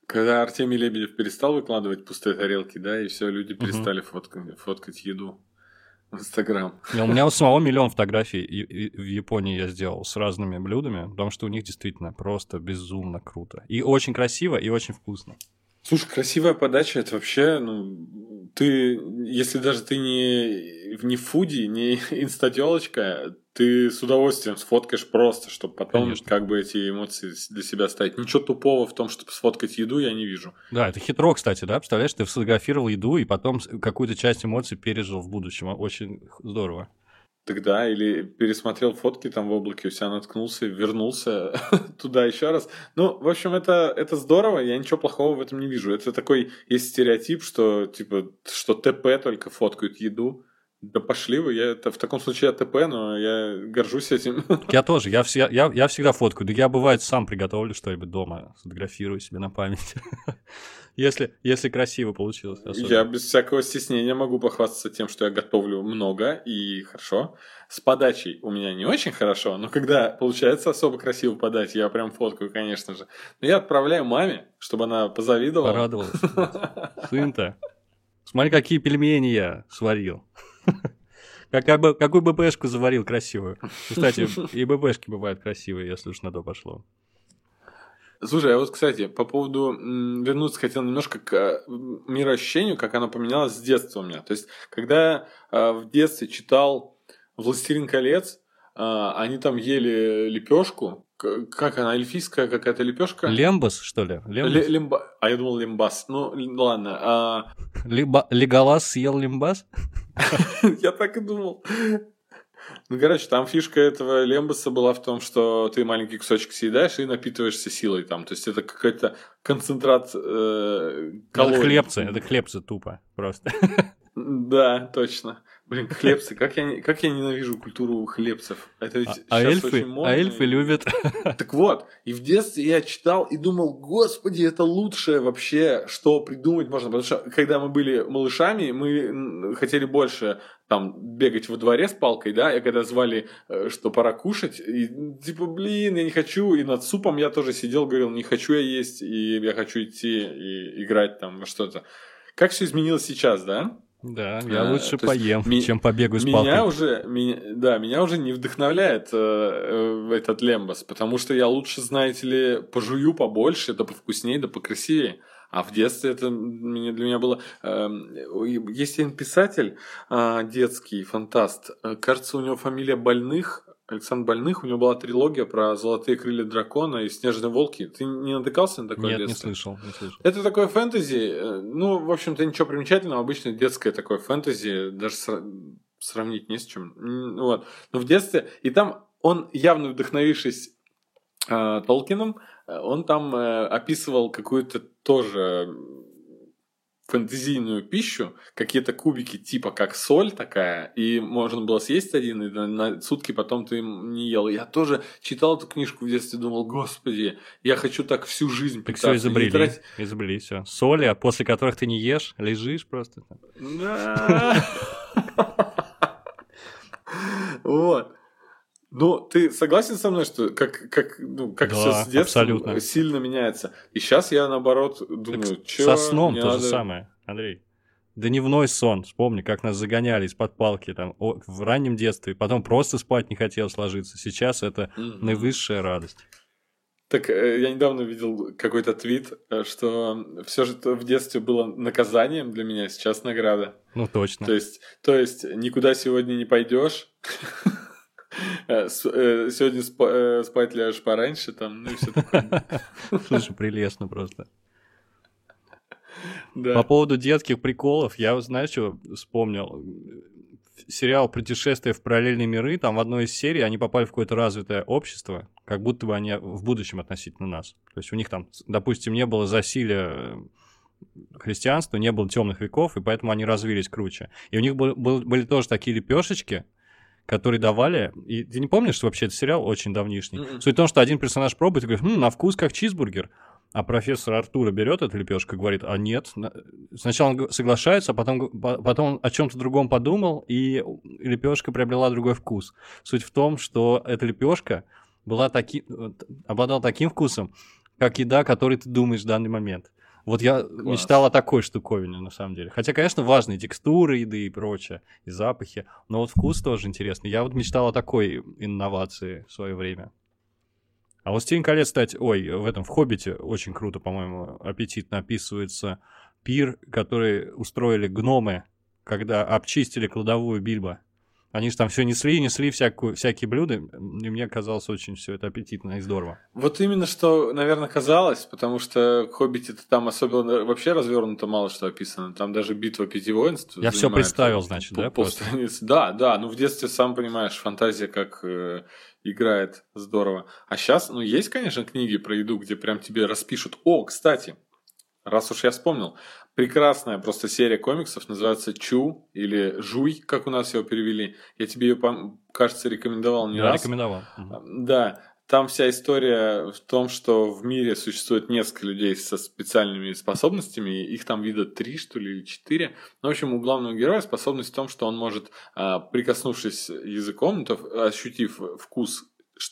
Когда Артемий Лебедев перестал выкладывать пустые тарелки, да, и все, люди перестали фоткать, фоткать еду в Инстаграм. У меня у самого миллион фотографий в Японии я сделал с разными блюдами, потому что у них действительно просто безумно круто. И очень красиво, и очень вкусно. Слушай, красивая подача, это вообще, ну, ты, если даже ты не, не фуди, не инстателочка, ты с удовольствием сфоткаешь просто, чтобы потом Конечно. как бы эти эмоции для себя ставить. Ничего тупого в том, чтобы сфоткать еду, я не вижу. Да, это хитро, кстати, да? Представляешь, ты сфотографировал еду и потом какую-то часть эмоций пережил в будущем. Очень здорово. Тогда, или пересмотрел фотки там в облаке, у себя наткнулся, вернулся туда еще раз. Ну, в общем, это, это здорово, я ничего плохого в этом не вижу. Это такой, есть стереотип, что, типа, что ТП только фоткают еду. Да пошли вы, я это в таком случае АТП, но я горжусь этим. Я тоже, я, все, я, я всегда фоткаю. Да я, бывает, сам приготовлю что-нибудь дома, сфотографирую себе на память. Если, если красиво получилось. Особенно. Я без всякого стеснения могу похвастаться тем, что я готовлю много и хорошо. С подачей у меня не очень хорошо, но когда получается особо красиво подать, я прям фоткаю, конечно же. Но я отправляю маме, чтобы она позавидовала. Порадовалась. Сын-то. Смотри, какие пельмени я сварил. Как, бы, какую БПшку заварил красивую. Кстати, и БПшки бывают красивые, если уж на то пошло. Слушай, а вот, кстати, по поводу... Вернуться хотел немножко к э, мироощущению, как оно поменялось с детства у меня. То есть, когда э, в детстве читал «Властелин колец», э, они там ели лепешку, как она, эльфийская какая-то лепешка? Лембас, что ли? Лембас? Лемба... А я думал лембас. Ну, ладно. А... Либо... Леголас съел лембас? Я так и думал. Ну, короче, там фишка этого лембаса была в том, что ты маленький кусочек съедаешь и напитываешься силой там. То есть это какой-то концентрат э, калорий. Это хлебцы, это хлебцы тупо просто. Да, точно. Блин, хлебцы, как я, как я ненавижу культуру хлебцев. Это ведь а, а эльфы, а эльфы любят. Так вот, и в детстве я читал и думал, господи, это лучшее вообще, что придумать можно. Потому что когда мы были малышами, мы хотели больше там бегать во дворе с палкой, да, и когда звали, э, что пора кушать, и типа, блин, я не хочу, и над супом я тоже сидел, говорил, не хочу я есть, и я хочу идти и играть там во что-то. Как все изменилось сейчас, да? Да, я а, лучше поем, есть, чем побегу с меня палкой. Уже, меня, да, меня уже не вдохновляет э, э, этот лембас, потому что я лучше, знаете ли, пожую побольше, да повкуснее, да покрасивее. А в детстве это для меня было... Э, есть один писатель э, детский, фантаст, э, кажется, у него фамилия Больных, Александр Больных, у него была трилогия про золотые крылья дракона и снежные волки. Ты не натыкался на такое Нет, детство? не слышал, не слышал. Это такое фэнтези. Э, ну, в общем-то, ничего примечательного. Обычно детское такое фэнтези. Даже сравнить не с чем. Вот. Но в детстве... И там он, явно вдохновившись э, Толкином, э, он там э, описывал какую-то тоже фэнтезийную пищу, какие-то кубики типа как соль такая, и можно было съесть один, и на, на сутки потом ты не ел. Я тоже читал эту книжку в детстве, думал, господи, я хочу так всю жизнь Так все изобрели, трать... изобрели все. Соли, а после которых ты не ешь, лежишь просто. Вот. Ну, ты согласен со мной, что как, как, ну, как да, все с детства абсолютно. сильно меняется? И сейчас я, наоборот, думаю, что... Со сном то надо... же самое, Андрей. Дневной сон, вспомни, как нас загоняли из-под палки там в раннем детстве, потом просто спать не хотелось ложиться. Сейчас это mm-hmm. наивысшая радость. Так э, я недавно видел какой-то твит, э, что все же в детстве было наказанием для меня, сейчас награда. Ну точно. То есть, то есть никуда сегодня не пойдешь. Э, э, сегодня э, спать ляжешь пораньше, там, ну и все такое. Слушай, прелестно просто. Да. По поводу детских приколов, я, знаешь, что вспомнил? Сериал «Путешествие в параллельные миры», там в одной из серий они попали в какое-то развитое общество, как будто бы они в будущем относительно нас. То есть у них там, допустим, не было засилия христианства, не было темных веков, и поэтому они развились круче. И у них был, был, были тоже такие лепешечки, которые давали. И ты не помнишь, что вообще это сериал очень давнишний? Mm-mm. Суть в том, что один персонаж пробует и говорит, хм, на вкус как чизбургер. А профессор Артура берет эту лепешку и говорит, а нет. Сначала он соглашается, а потом, потом о чем-то другом подумал, и лепешка приобрела другой вкус. Суть в том, что эта лепешка была таки... обладала таким вкусом, как еда, которой ты думаешь в данный момент. Вот я Класс. мечтал о такой штуковине, на самом деле. Хотя, конечно, важные текстуры еды и прочее, и запахи, но вот вкус тоже интересный. Я вот мечтал о такой инновации в свое время. А вот «Стень колец», кстати, ой, в этом, в «Хоббите» очень круто, по-моему, аппетитно описывается пир, который устроили гномы, когда обчистили кладовую Бильбо. Они же там все несли, несли всякую, всякие блюда, и мне казалось очень все это аппетитно и здорово. Вот именно что, наверное, казалось, потому что «Хоббите» там особенно вообще развернуто мало что описано. Там даже битва пяти воинств. Я все представил, значит, да, просто? Да, да, ну в детстве, сам понимаешь, фантазия как э, играет здорово. А сейчас, ну есть, конечно, книги про еду, где прям тебе распишут. О, кстати, раз уж я вспомнил, прекрасная просто серия комиксов, называется «Чу» или «Жуй», как у нас его перевели. Я тебе ее, кажется, рекомендовал не Я раз. рекомендовал. Мгм. Да, там вся история в том, что в мире существует несколько людей со специальными способностями, их там вида три, что ли, или четыре. Ну, в общем, у главного героя способность в том, что он может, а, прикоснувшись языком, то ощутив вкус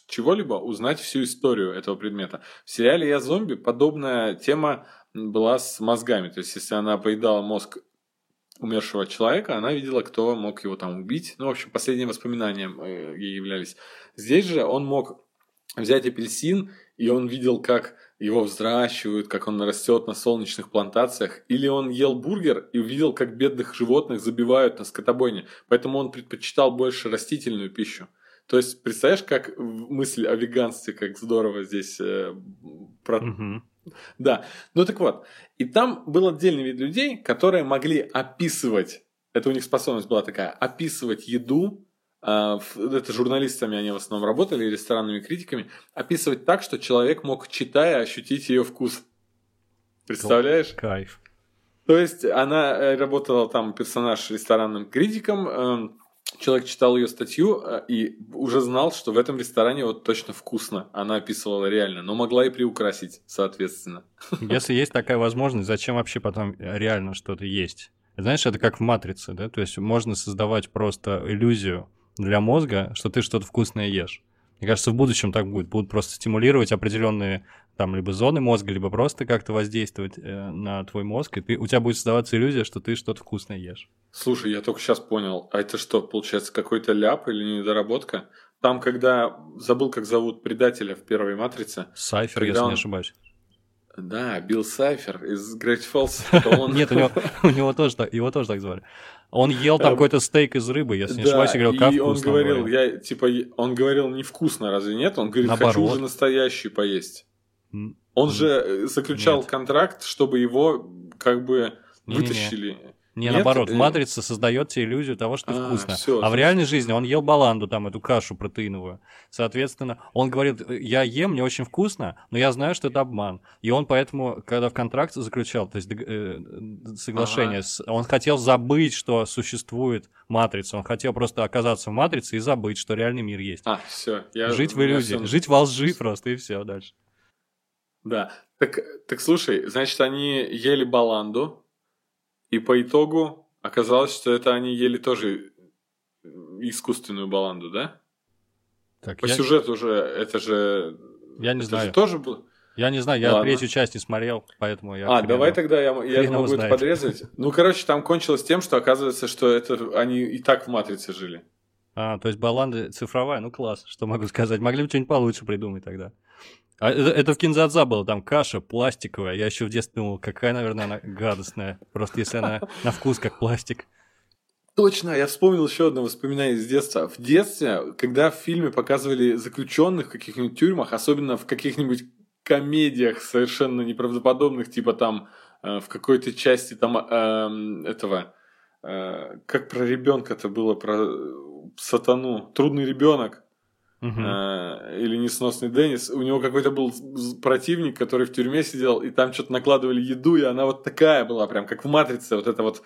чего-либо, узнать всю историю этого предмета. В сериале «Я зомби» подобная тема была с мозгами. То есть, если она поедала мозг умершего человека, она видела, кто мог его там убить. Ну, в общем, последние воспоминания э, ей являлись. Здесь же он мог взять апельсин, и он видел, как его взращивают, как он растет на солнечных плантациях. Или он ел бургер и увидел, как бедных животных забивают на скотобойне. Поэтому он предпочитал больше растительную пищу. То есть, представляешь, как мысль о веганстве, как здорово здесь э, про- Мгм. да, ну так вот. И там был отдельный вид людей, которые могли описывать, это у них способность была такая, описывать еду, а, это журналистами они в основном работали, ресторанными критиками, описывать так, что человек мог, читая, ощутить ее вкус. Представляешь? Кайф. То есть она э, работала там персонаж ресторанным критиком, эм, человек читал ее статью э, и уже знал, что в этом ресторане вот точно вкусно. Она описывала реально, но могла и приукрасить, соответственно. Если есть такая возможность, зачем вообще потом реально что-то есть? Знаешь, это как в «Матрице», да? То есть можно создавать просто иллюзию для мозга, что ты что-то вкусное ешь. Мне кажется, в будущем так будет. Будут просто стимулировать определенные там либо зоны мозга, либо просто как-то воздействовать э, на твой мозг, и ты, у тебя будет создаваться иллюзия, что ты что-то вкусное ешь. Слушай, я только сейчас понял, а это что, получается, какой-то ляп или недоработка? Там, когда забыл, как зовут предателя в первой матрице. Сайфер, если он- не ошибаюсь. Да, Билл Сайфер из Great Falls. он. Нет, у него, у него тоже так, его тоже так звали. Он ел там Эм, какой-то стейк из рыбы, если не ошибаюсь, и говорил, как и он говорил, я, типа, он говорил невкусно, разве нет? Он говорит, хочу уже настоящий поесть. Он же э, заключал контракт, чтобы его как бы вытащили. Не, Нет? наоборот, Э, матрица создает тебе иллюзию того, что А, вкусно. всё, а в реальной жизни он ел баланду, там, эту кашу протеиновую. Соответственно, он говорит, я ем, мне очень вкусно, но я знаю, что это обман. И он поэтому, когда в контракт заключал, то есть э, соглашение, с- он хотел забыть, что существует матрица. Он хотел просто оказаться в матрице и забыть, что реальный мир есть. А, все. Я, жить в иллюзии, всё- жить во лжи просто, и все дальше. Да. Так, так слушай, значит, они ели баланду, и по итогу оказалось, что это они ели тоже искусственную баланду, да? Так, По я, сюжету уже это же... я не это знаю. же тоже было... Я не знаю, я Ладно. третью часть не смотрел, поэтому я... а, примерно- давай тогда я, я могу это знает. подрезать. Ну, короче, там кончилось тем, что оказывается, что это они и так в матрице жили. А, то есть баланда цифровая, ну класс, что могу сказать. Могли бы что-нибудь получше придумать тогда. А это, это в кинзадза было, там каша пластиковая. Я еще в детстве думал, какая, наверное, она гадостная. Просто если она на вкус как пластик. Точно, я вспомнил еще одно воспоминание из детства. В детстве, когда в фильме показывали заключенных в каких-нибудь тюрьмах, особенно в каких-нибудь комедиях совершенно неправдоподобных, типа там э, в какой-то части там эм, этого, э, как про ребенка это было, про э, сатану, трудный ребенок Мгм. э, или несносный Деннис, у него какой-то был противник, который в тюрьме сидел, и там что-то накладывали еду, и она вот такая была, прям как в матрице, вот эта вот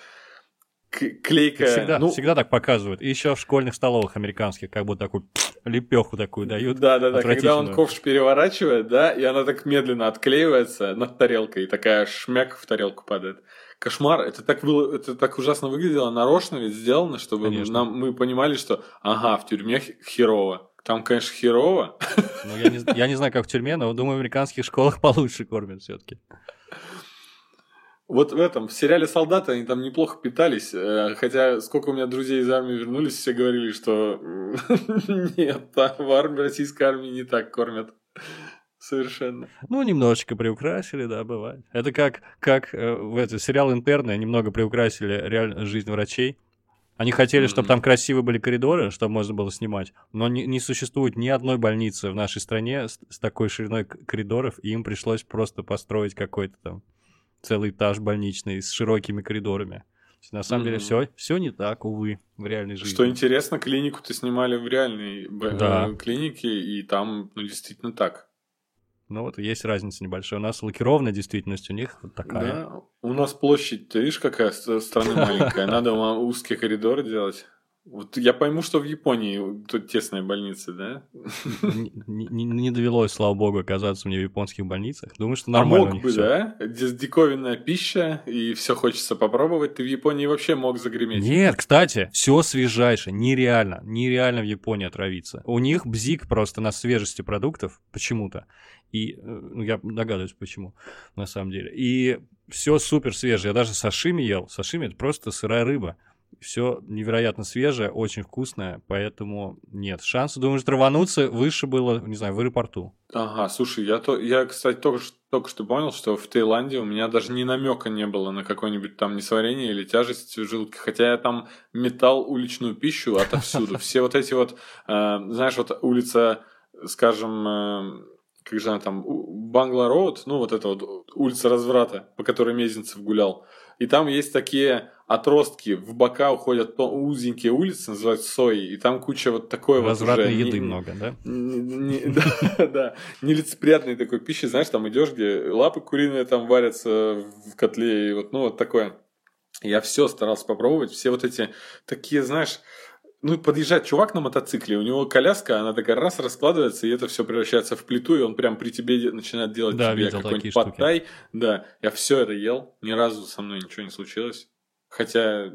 клейкая. Всегда, ну, всегда так показывают. И еще в школьных столовых американских, как будто такую лепеху такую дают. Да, да, да. Когда он ковш переворачивает, да, и она так медленно отклеивается над тарелкой, и такая шмяк в тарелку падает. Кошмар, это так было, это так ужасно выглядело, нарочно ведь сделано, чтобы Конечно. нам, мы понимали, что ага, в тюрьме херово. Там, конечно, херово. Ну, я, не, я не знаю, как в тюрьме, но думаю, в американских школах получше кормят все-таки. Вот в этом, в сериале «Солдаты» они там неплохо питались, э, хотя сколько у меня друзей из армии вернулись, все говорили, что нет, там в армии, российской армии не так кормят. Совершенно. Ну, немножечко приукрасили, да, бывает. Это как, как э, в этот сериал «Интерны» немного приукрасили реально жизнь врачей. Они хотели, чтобы там красивые были коридоры, чтобы можно было снимать, но не, не существует ни одной больницы в нашей стране с, с такой шириной коридоров, и им пришлось просто построить какой-то там целый этаж больничный с широкими коридорами. На самом деле Мгм. все, все не так, увы, в реальной жизни. Что интересно, клинику-то снимали в реальной Да. э, клинике, и там, ну, действительно так. Ну вот есть разница небольшая. У нас лакированная действительность, у них вот такая. Да. У нас площадь, ты видишь, какая страна маленькая. Надо ма- узкие коридоры делать. Вот я пойму, что в Японии тут тесные больницы, да? Не, не- не довелось, слава богу, оказаться мне в японских больницах. Думаю, что А нормально у мог бы, всё. да? Здесь диковинная пища, и все хочется попробовать. Ты в Японии вообще мог загреметь. Нет, кстати, все свежайшее, нереально, нереально в Японии отравиться. У них бзик просто на свежести продуктов почему-то. И э, ну, я догадываюсь, почему, на самом деле. И все супер свежее. Я даже сашими ел. Сашими это просто сырая рыба. Все невероятно свежее, очень вкусное, поэтому нет. Шансы, думаю, травануться выше было, не знаю, в аэропорту. Ага, слушай, я, то, я кстати, только, только что понял, что в Таиланде у меня даже ни намека не было на какое-нибудь там несварение или тяжесть в желудке. Хотя я там метал уличную пищу отовсюду. Все вот эти вот, э, знаешь, вот улица, скажем, э, как же она там, Бангла Роуд, ну вот это вот улица разврата, по которой Мезенцев гулял. И там есть такие отростки, в бока уходят узенькие улицы, называются сои, и там куча вот такой вот Развратной уже... еды не- много, да? да, да, нелицеприятной такой пищи, знаешь, там идешь, где лапы куриные там варятся в котле, и вот, ну, вот такое. Я все старался попробовать, все вот эти такие, знаешь, ну, подъезжает чувак на мотоцикле, у него коляска, она такая раз раскладывается, и это все превращается в плиту, и он прям при тебе начинает делать Да, тебе какой-нибудь подтай. Да, я все это ел, ни разу со мной ничего не случилось. Хотя,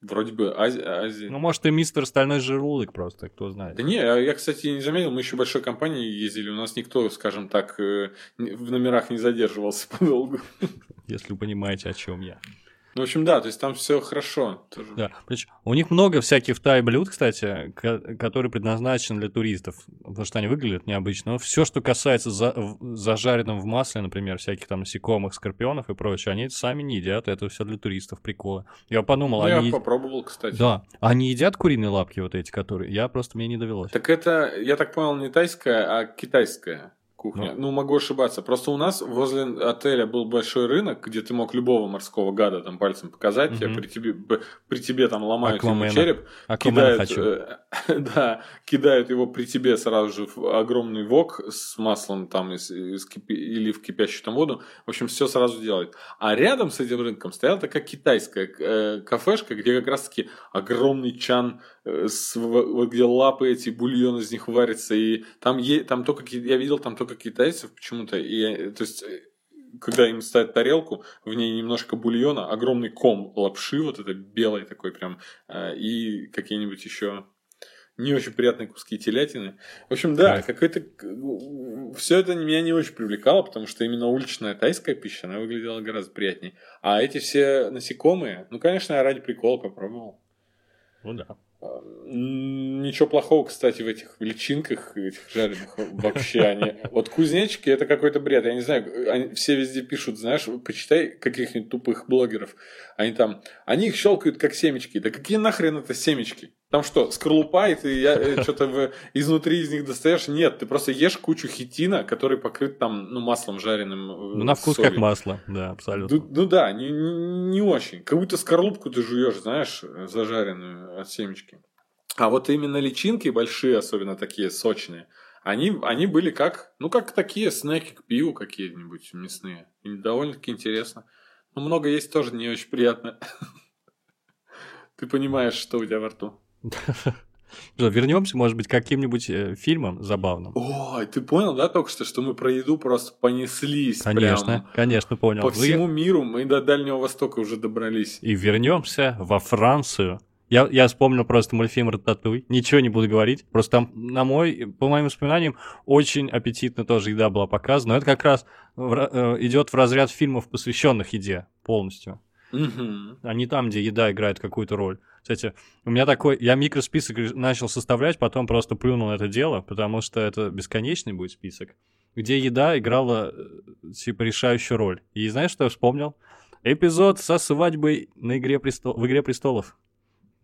вроде бы, Ази- Азия... Ну, может, и мистер Стальной Желудок просто, кто знает. Да не, я, кстати, не заметил, мы еще большой компанией ездили, у нас никто, скажем так, э, в номерах не задерживался подолгу. Если вы понимаете, о чем я. Ну, в общем, да, то есть там все хорошо. тоже. Да, у них много всяких Тай блюд, кстати, ко- которые предназначены для туристов, потому что они выглядят необычно. Но все, что касается за, зажаренным в масле, например, всяких там насекомых, скорпионов и прочее, они сами не едят, это все для туристов, приколы. Я подумал, Ну, я они... попробовал, кстати. Да, они едят куриные лапки вот эти, которые... Я просто, мне не довелось. Так это, я так понял, не тайская, а китайская кухня. Ну, могу ошибаться. Просто у нас возле отеля был большой рынок, где ты мог любого морского гада там пальцем показать, тебе, Мгм. при, тебе, при тебе там ломают ему Аквамена. череп, Аквамена кидают, хочу. э, да, кидают его при тебе сразу же в огромный вок с маслом там из, из кипи- или в кипящую там воду. В общем, все сразу делают. А рядом с этим рынком стояла такая китайская э, кафешка, где как раз-таки огромный чан, с, в- вот где лапы эти, бульон из них варится, и там, е- там только, я видел там только китайцев почему-то, и, э, то есть, э, когда им ставят тарелку, в ней немножко бульона, огромный ком лапши, вот это белый такой прям, э, и какие-нибудь еще не очень приятные куски телятины. В общем, да, Кайф. какой-то... Все это меня не очень привлекало, потому что именно уличная тайская пища, она выглядела гораздо приятнее. А эти все насекомые, ну, конечно, я ради прикола попробовал. Ну да. Ничего плохого, кстати, в этих личинках, этих жареных вообще они. Вот кузнечики это какой-то бред. Я не знаю, они все везде пишут, знаешь, почитай каких-нибудь тупых блогеров. Они там, они их щелкают как семечки. Да какие нахрен это семечки? Там что, скорлупа, и ты я, что-то изнутри из них достаешь? Нет, ты просто ешь кучу хитина, который покрыт там, ну, маслом жареным. э, Ну, на вкус как масло, да, абсолютно. Ну, да, не, не, не очень. Как будто скорлупку ты жуешь, знаешь, зажаренную от семечки. А вот именно личинки большие, особенно такие сочные, они, они были как, ну, как такие снеки к пиву какие-нибудь мясные. И довольно-таки интересно. Но много есть тоже не очень приятно. Ты понимаешь, что у тебя во рту. Что, Вернемся, может быть, к каким-нибудь э, фильмам забавным. Ой, ты понял, да, только что, что мы про еду просто понеслись Конечно, прям конечно, понял. по Вы- всему миру. Мы до Дальнего Востока уже добрались. И вернемся во Францию. Я, я вспомнил просто мультфильм «Рататуй». Ничего не буду говорить. Просто там, на мой, по моим воспоминаниям, очень аппетитно тоже еда была показана. Но это как раз в э, идет в разряд фильмов, посвященных еде полностью. Мгм. А не там, где еда играет какую-то роль. Кстати, у меня такой... Я микросписок начал составлять, потом просто плюнул это дело, потому что это бесконечный будет список, где еда играла, э, типа, решающую роль. И знаешь, что я вспомнил? Эпизод со свадьбой на игре престол... в «Игре престолов».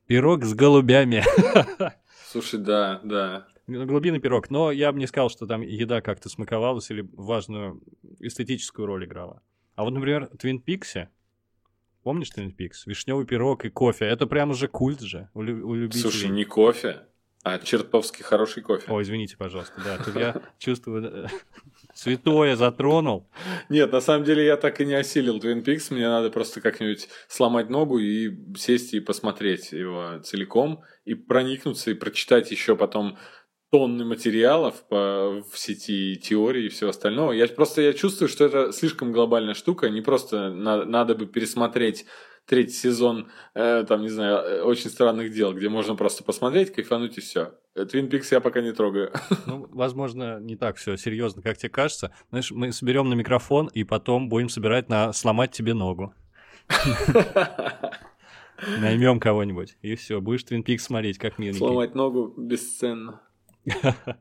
Пирог с голубями. Слушай, да, да. Ну, Голубиный пирог. Но я бы не сказал, что там еда как-то смаковалась или важную эстетическую роль играла. А вот, например, Твин Пиксе, помнишь Твин Пикс? Вишневый пирог и кофе. Это прям уже культ же у, лю- у любителей. Слушай, не кофе, а чертовски хороший кофе. Ой, извините, пожалуйста, да, тут я чувствую, святое затронул. Нет, на самом деле я так и не осилил Twin Peaks. Мне надо просто как-нибудь сломать ногу и сесть и посмотреть его целиком, и проникнуться, и прочитать еще потом тонны материалов по, в сети, теории и всего остального. Я просто я чувствую, что это слишком глобальная штука. Не просто на- надо бы пересмотреть третий сезон, э, там, не знаю, э, очень странных дел, где можно просто посмотреть, кайфануть и все. Твин Пикс я пока не трогаю. Ну, возможно, не так все серьезно, как тебе кажется. Знаешь, мы соберем на микрофон и потом будем собирать на сломать тебе ногу. Наймем кого-нибудь. И все, будешь Твин Пикс смотреть, как миленький. Сломать ногу бесценно.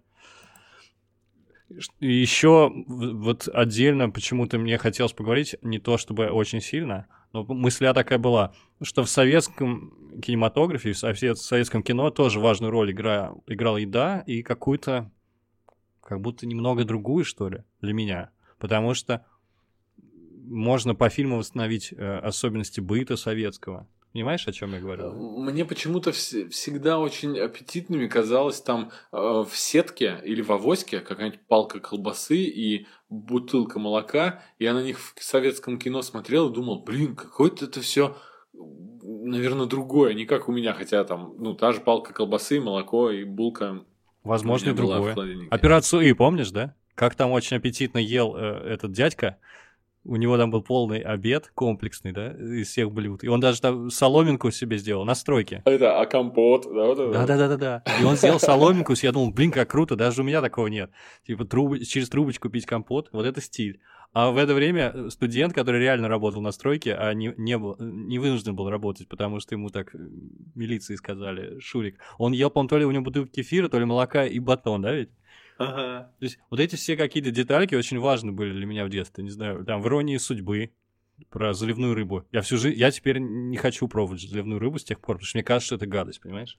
Еще вот отдельно почему-то мне хотелось поговорить, не то чтобы очень сильно, но мысля такая была, что в советском кинематографе, в совет- советском кино тоже важную роль игра, играла еда и какую-то, как будто немного другую, что ли, для меня. Потому что можно по фильму восстановить э, особенности быта советского. Понимаешь, о чем я говорю? Мне почему-то вс- всегда очень аппетитными казалось там э, в сетке или в авоське какая-нибудь палка колбасы и бутылка молока. Я на них в советском кино смотрел и думал, блин, какое-то это все, наверное, другое, не как у меня, хотя там, ну, та же палка колбасы, молоко и булка Возможно, и другое. Операцию И, помнишь, да? Как там очень аппетитно ел э, этот дядька. У него там был полный обед, комплексный, да, из всех блюд. И он даже там соломинку себе сделал на стройке. А Это, а компот, да, вот это? Да-да-да-да. И он сделал соломинку, я думал, блин, как круто, даже у меня такого нет. Типа труб- через трубочку пить компот, вот это стиль. А в это время студент, который реально работал на стройке, а не, не, был, не вынужден был работать, потому что ему так э, милиции сказали, Шурик, он ел, по-моему, то ли у него бутылку кефира, то ли молока и батон, да ведь? Ага. То есть вот эти все какие-то детальки очень важны были для меня в детстве. Не знаю, там в «Иронии судьбы», про заливную рыбу. Я всю жизнь, я теперь не хочу пробовать заливную рыбу с тех пор, потому что мне кажется, что это гадость, понимаешь?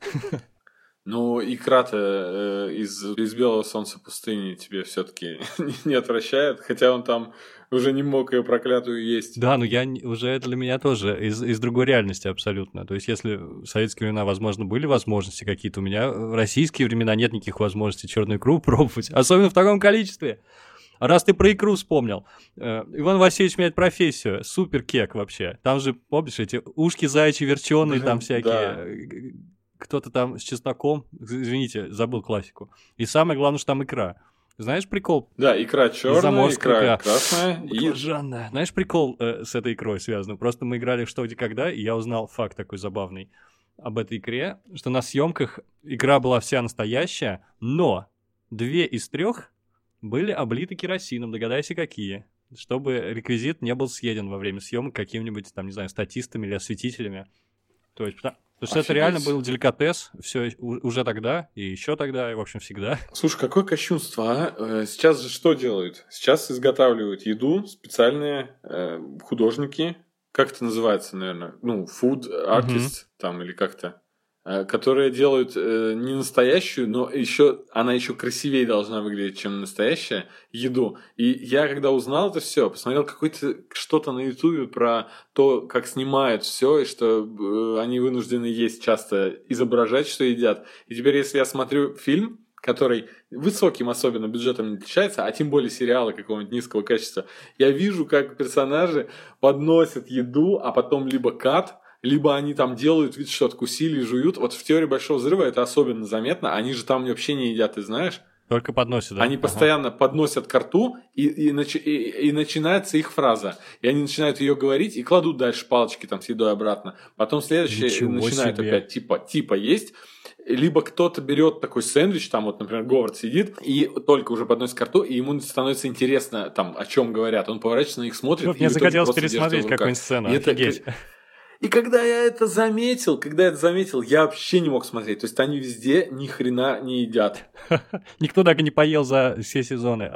Ну, икра-то э, из, из белого солнца пустыни тебе все-таки не отвращает, хотя он там уже не мог ее проклятую есть. Да, но я уже это для меня тоже из, из другой реальности абсолютно. То есть, если в советские времена, возможно, были возможности какие-то, у меня в российские времена нет никаких возможностей черную икру пробовать, особенно в таком количестве. Раз ты про икру вспомнил, э, Иван Васильевич меняет профессию, супер кек вообще. Там же, помнишь, эти ушки зайчи верченые, там всякие, э, кто-то там с чесноком, извините, забыл классику. И самое главное, что там икра. Знаешь прикол Да, икра черная, Заморская икра икра. красная. И... Баклажанная. Знаешь, прикол э, с этой икрой связан? Просто мы играли в «Что, где, когда», и я узнал факт такой забавный об этой икре, что на съемках игра была вся настоящая, но две из трех были облиты керосином, догадайся, какие. Чтобы реквизит не был съеден во время съемок каким-нибудь, там, не знаю, статистами или осветителями. То есть, потому что это реально был деликатес все уже тогда, и еще тогда, и, в общем, всегда. Слушай, какое кощунство, а? Э, Сейчас же что делают? Сейчас изготавливают еду специальные э, художники, как это называется, наверное, ну, food artist там или как-то, которые делают э, не настоящую, но еще она еще красивее должна выглядеть, чем настоящая еду. И я когда узнал это все, посмотрел какое-то что-то на ютубе про то, как снимают все, и что э, они вынуждены есть часто, изображать, что едят. И теперь, если я смотрю фильм, который высоким особенно бюджетом не отличается, а тем более сериалы какого-нибудь низкого качества, я вижу, как персонажи подносят еду, а потом либо кат, либо они там делают вид, что откусили и жуют. Вот в теории Большого Взрыва это особенно заметно. Они же там вообще не едят, ты знаешь? Только подносит, да? Они Ага. постоянно подносят к рту, и, и, начи- и- и начинается их фраза. И они начинают ее говорить и кладут дальше палочки там с едой обратно. Потом следующее Ничего себе. опять типа, типа есть. Либо кто-то берет такой сэндвич, там вот, например, Говард сидит, и только уже подносит к рту, и ему становится интересно, там, о чем говорят. Он поворачивается на них, смотрит. Мне захотелось пересмотреть какую-нибудь сцену, И это офигеть. И когда я это заметил, когда я это заметил, я вообще не мог смотреть. То есть они везде ни хрена не едят. Никто так и не поел за все сезоны.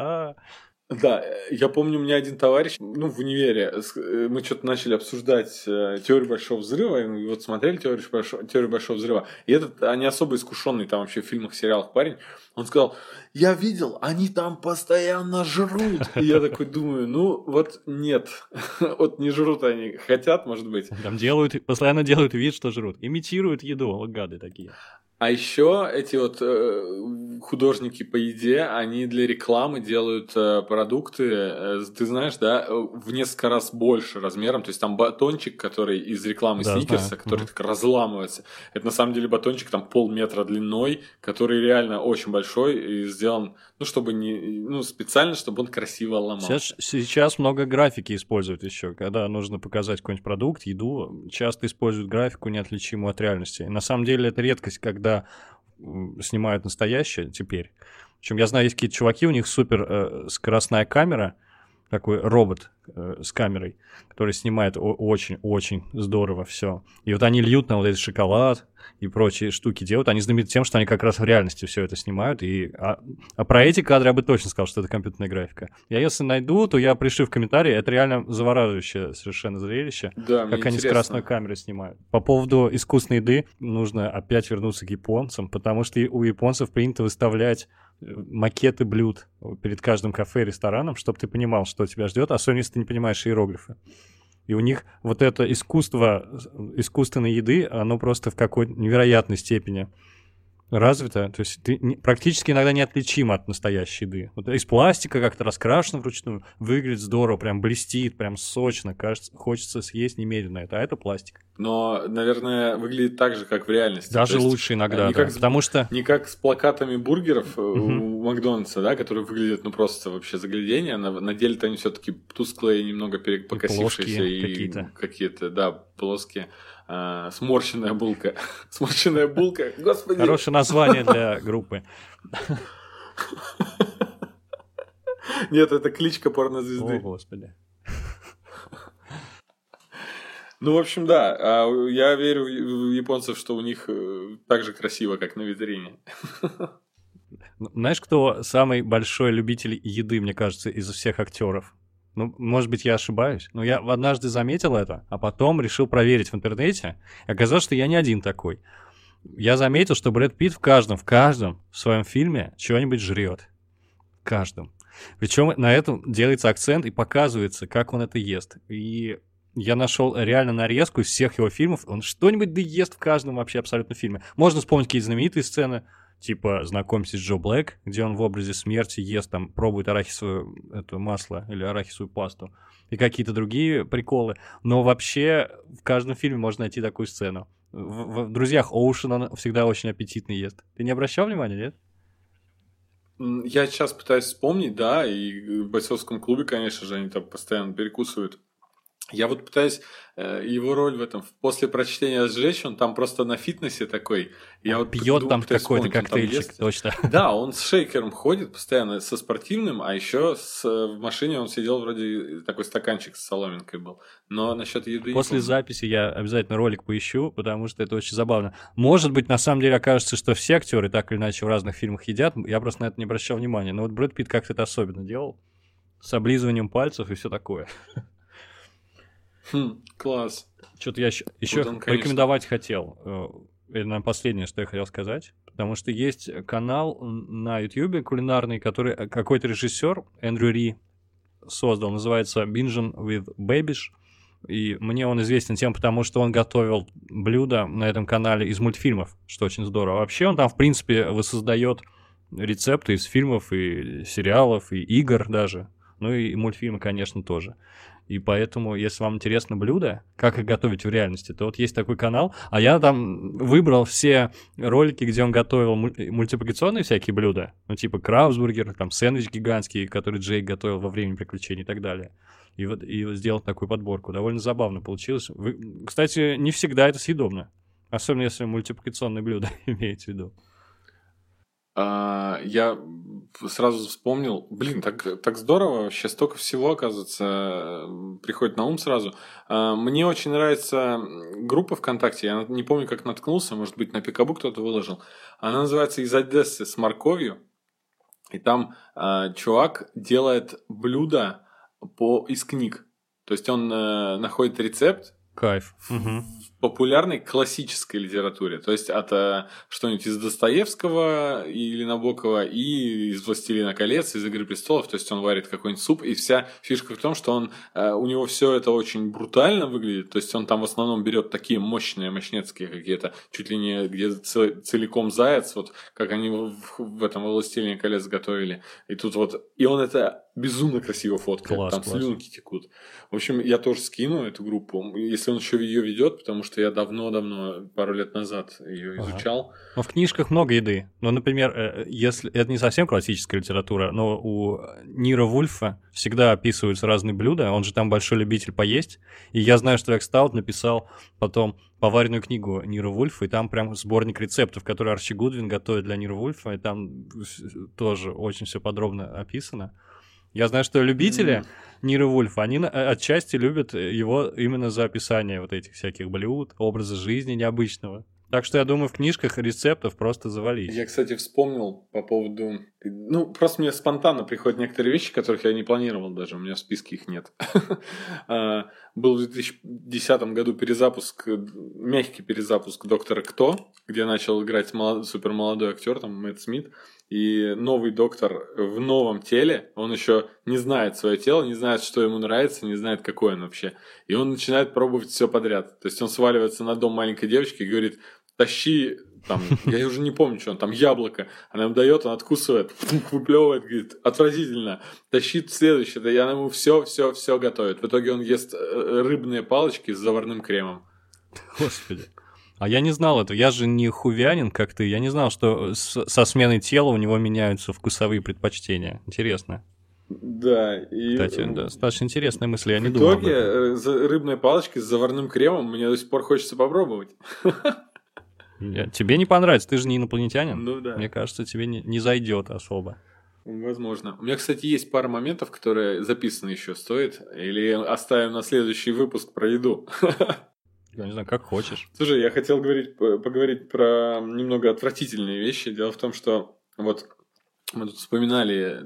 Да, э, я помню, у меня один товарищ, ну, в универе, э, мы что-то начали обсуждать э, теорию Большого Взрыва, и вот смотрели теорию Большого, теорию Большого Взрыва, и этот, а не особо искушенный там вообще в фильмах, сериалах парень, он сказал, я видел, они там постоянно жрут. И я такой думаю, ну, вот нет, вот не жрут они, хотят, может быть. Там делают, постоянно делают вид, что жрут, имитируют еду, вот гады такие. А еще эти вот э, художники по еде, они для рекламы делают э, продукты, э, ты знаешь, да, в несколько раз больше размером. То есть там батончик, который из рекламы Да, Сникерса, знаю. который Мгм. так разламывается. Это на самом деле батончик там полметра длиной, который реально очень большой и сделан, ну, чтобы не, ну, специально, чтобы он красиво ломался. Сейчас, сейчас много графики используют еще, когда нужно показать какой-нибудь продукт, еду, часто используют графику, неотличимую от реальности. На самом деле это редкость, когда м, снимают настоящее теперь. Причем я знаю, есть какие-то чуваки, у них супер э, скоростная камера, такой робот э, с камерой, который снимает очень-очень здорово все. И вот они льют на вот этот шоколад и прочие штуки делают. Они знамениты тем, что они как раз в реальности все это снимают. И, а, а про эти кадры я бы точно сказал, что это компьютерная графика. Я если найду, то я пришлю в комментарии. Это реально завораживающее совершенно зрелище. Да, Как они с интересно. красной камерой снимают. По поводу искусственной еды нужно опять вернуться к японцам, потому что у японцев принято выставлять э, макеты блюд перед каждым кафе и рестораном, чтобы ты понимал, что тебя ждет, особенно если ты не понимаешь иероглифы. И у них вот это искусство э, искусственной еды, оно просто в какой-то невероятной степени развито. То есть ты практически иногда неотличим от настоящей еды. Вот из пластика как-то раскрашено вручную, выглядит здорово, прям блестит, прям сочно, кажется, хочется съесть немедленно это, а это пластик. Но, наверное, выглядит так же, как в реальности. Даже есть лучше иногда, да, как потому что... Не как с плакатами бургеров э, у Макдональдса, да, которые выглядят, ну, просто вообще заглядение. На, на деле-то они все-таки тусклые, немного покосившиеся плоские и какие-то. какие-то, да, плоские. А, сморщенная булка. Сморщенная булка. Господи. Хорошее название для группы. Нет, это кличка О, порнозвезды. господи. Ну, в общем, да. А я верю в японцев, что у них э, так же красиво, как на витрине. Знаешь, кто самый большой любитель еды, мне кажется, из всех актеров? Ну, может быть, я ошибаюсь, но я однажды заметил это, а потом решил проверить в интернете. И оказалось, что я не один такой. Я заметил, что Брэд Питт в каждом, в каждом своем фильме что-нибудь жрет. В каждом. Причем на этом делается акцент и показывается, как он это ест. И я нашел реально нарезку из всех его фильмов. Он что-нибудь да ест в каждом вообще абсолютно фильме. Можно вспомнить какие-то знаменитые сцены, типа «Знакомьтесь с Джо Блэк», где он в образе смерти ест, там, пробует арахисовое это, масло или арахисовую пасту, и какие-то другие приколы. Но вообще в каждом фильме можно найти такую сцену. В, в «Друзьях» Оушен он всегда очень аппетитно ест. Ты не обращал внимания, нет? Я сейчас пытаюсь вспомнить, да, и в бойцовском клубе, конечно же, они там постоянно перекусывают. Я вот пытаюсь э, его роль в этом. После прочтения «Сжечь» он там просто на фитнесе такой. Я вот Пьет думаю, там какой-то он там коктейльчик, ест. точно. Да, он с шейкером ходит постоянно, со спортивным, а еще с, э, в машине он сидел вроде такой стаканчик с соломинкой был. Но насчет еды... После записи я обязательно ролик поищу, потому что это очень забавно. Может быть, на самом деле окажется, что все актеры так или иначе в разных фильмах едят. Я просто на это не обращал внимания. Но вот Брэд Питт как-то это особенно делал. С облизыванием пальцев и все такое. Хм, класс. Что-то я еще, еще он, конечно. рекомендовать хотел. Это, наверное, последнее, что я хотел сказать. Потому что есть канал на YouTube кулинарный, который э, какой-то режиссер, Эндрю Ри, создал. Называется Binging with Babish. И мне он известен тем, потому что он готовил блюда на этом канале из мультфильмов, что очень здорово. Вообще он там, в принципе, воссоздает рецепты из фильмов и сериалов, и игр даже. Ну и мультфильмы, конечно, тоже. И поэтому, если вам интересно блюдо, как их готовить в реальности, то вот есть такой канал. А я там выбрал все ролики, где он готовил муль- мультипликационные всякие блюда. Ну, типа краусбургер, там сэндвич гигантский, который Джейк готовил во время приключений и так далее. И вот, и сделал такую подборку. Довольно забавно получилось. Вы- кстати, не всегда это съедобно. Особенно если мультипликационные блюда имеете в виду. А, я сразу вспомнил, блин, так, так здорово вообще, столько всего, оказывается, приходит на ум сразу. А, Мне очень нравится группа ВКонтакте, я не помню, как наткнулся, может быть, на Пикабу кто-то выложил. Она называется «Из Одессы с морковью». И там э, чувак делает блюдо по, из книг. То есть он э, находит рецепт Кайф. В популярной классической литературе. То есть от э, что-нибудь из Достоевского или Набокова и из «Властелина колец», из «Игры престолов». То есть он варит какой-нибудь суп. И вся фишка в том, что он, э, у него все это очень брутально выглядит. То есть он там в основном берет такие мощные, мощнецкие какие-то, чуть ли не где цел- целиком заяц, вот как они в, в этом «Властелине колец» готовили. И тут вот, и он это безумно красиво фоткает. Класс, там класс. слюнки текут. В общем, я тоже скину эту группу, если он еще ее ведет, потому что я давно-давно, пару лет назад ее Ага. изучал. Но в книжках много еды. Ну, например, э, если это не совсем классическая литература, но у Ниро Вульфа всегда описываются разные блюда. Он же там большой любитель поесть. И я знаю, что Рекс Стаут написал потом поваренную книгу Ниро Вульфа, и там прям сборник рецептов, которые Арчи Гудвин готовит для Ниро Вульфа, и там тоже очень все подробно описано. Я знаю, что любители М. Нира Вульфа, они э, отчасти любят его именно за описание вот этих всяких блюд, образа жизни необычного. Так что я думаю, в книжках рецептов просто завались. Я, кстати, вспомнил по поводу... Ну, просто мне спонтанно приходят некоторые вещи, которых я не планировал даже, у меня в списке их нет. А, Был в 2010 году перезапуск, э, мягкий перезапуск «Доктора Кто», где начал играть супер молодой актер, там, Мэтт Смит. И новый доктор в новом теле, он еще не знает свое тело, не знает, что ему нравится, не знает, какое он вообще. И он начинает пробовать все подряд. То есть он сваливается на дом маленькой девочки и говорит, тащи там, я уже не помню, что он там, яблоко. Она ему дает, он откусывает, выплевывает, говорит, отвратительно. Тащит следующее, и она ему все, все, все готовит. В итоге он ест э, рыбные палочки с заварным кремом. Господи. А я не знал этого. Я же не хувянин, как ты. Я не знал, что с- со сменой тела у него меняются вкусовые предпочтения. Интересно. Да, и Кстати, э, достаточно интересная мысль. Я не в думал. об итоге э, рыбные палочки с заварным кремом мне до сих пор хочется попробовать. Тебе не понравится, ты же не инопланетянин. Ну да. Мне кажется, тебе не, не зайдет особо. Возможно. У меня, кстати, есть пара моментов, которые записаны еще стоит. Или оставим на следующий выпуск про еду. Я не знаю, как хочешь. Слушай, я хотел говорить, поговорить про немного отвратительные вещи. Дело в том, что вот мы тут вспоминали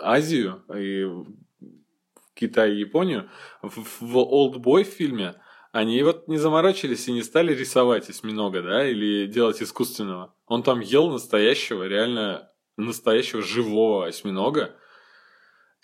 Азию и Китай и Японию. В, в Old Boy фильме они вот не заморачивались и не стали рисовать осьминога, да, или делать искусственного. Он там ел настоящего, реально настоящего живого осьминога.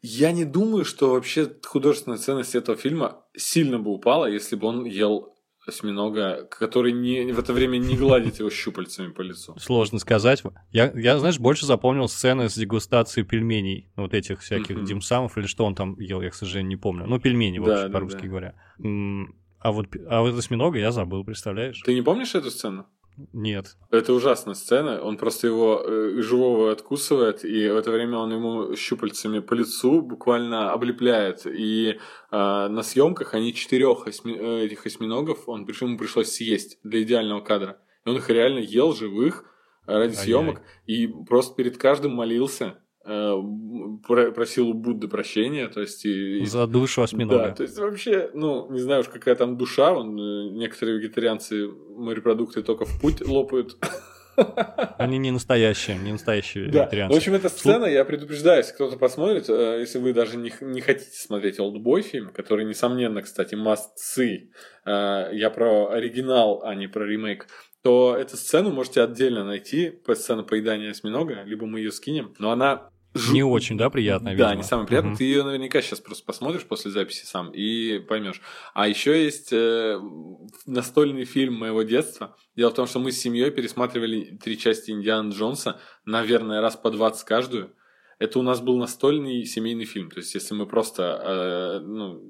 Я не думаю, что вообще художественная ценность этого фильма сильно бы упала, если бы он ел осьминога, который не, в это время не гладит его щупальцами по лицу. Сложно сказать. Я, я, знаешь, больше запомнил сцены с дегустацией пельменей. Вот этих всяких Мгм. димсамов или что он там ел, я, к сожалению, не помню. Ну, пельмени, в Да, общем, да, по-русски да. говоря. М, А вот, а вот осьминога я забыл, представляешь? Ты не помнишь эту сцену? Нет. Это ужасная сцена. Он просто его э, живого откусывает, и в это время он ему щупальцами по лицу буквально облепляет. И э, на съемках они четырех этих осьминогов, он причем ему пришлось съесть для идеального кадра. И он их реально ел живых э, ради Ай-яй. съемок и просто перед каждым молился, э, просил у Будды прощения, то есть и, За душу да, осьминога. то есть вообще, ну, не знаю уж какая там душа, вон, э, некоторые вегетарианцы морепродукты только в путь лопают. Они не настоящие, не настоящие Да, вегетарианцы. в общем, эта сцена, я предупреждаю, если кто-то посмотрит, э, если вы даже не, не хотите смотреть Олдбой фильм, который, несомненно, кстати, э, я про оригинал, а не про ремейк, то эту сцену можете отдельно найти, по сцену поедания осьминога, либо мы ее скинем, но она... жу- Не очень, да, приятная, Да, видимо? не самое приятное. Мгм. Ты ее наверняка сейчас просто посмотришь после записи сам и поймешь. А еще есть э, настольный фильм моего детства. Дело в том, что мы с семьей пересматривали три части Индиана Джонса, наверное, раз по 20 каждую. Это у нас был настольный семейный фильм. То есть, если мы просто, э, ну,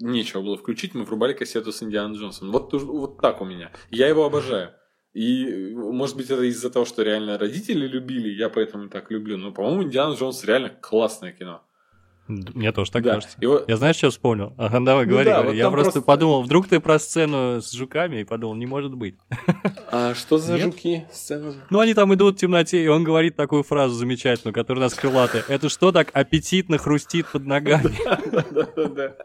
нечего было включить, мы врубали кассету с Индианом Джонсом. Вот, вот так у меня. Я его обожаю. И, может быть, это из-за того, что реально родители любили, я поэтому так люблю. Но, по-моему, Индиана Джонс реально классное кино. Мне тоже так Да. кажется. Его- Я знаешь, что вспомнил? Ага, давай, Ну говори, да, говори. вот Я просто просто- подумал, вдруг ты про сцену с жуками, и подумал, не может быть. А что за Нет? жуки? Сцена? Ну, они там идут в темноте, и он говорит такую фразу замечательную, которая у нас крылатая. Это что так аппетитно хрустит под ногами? Да-да-да.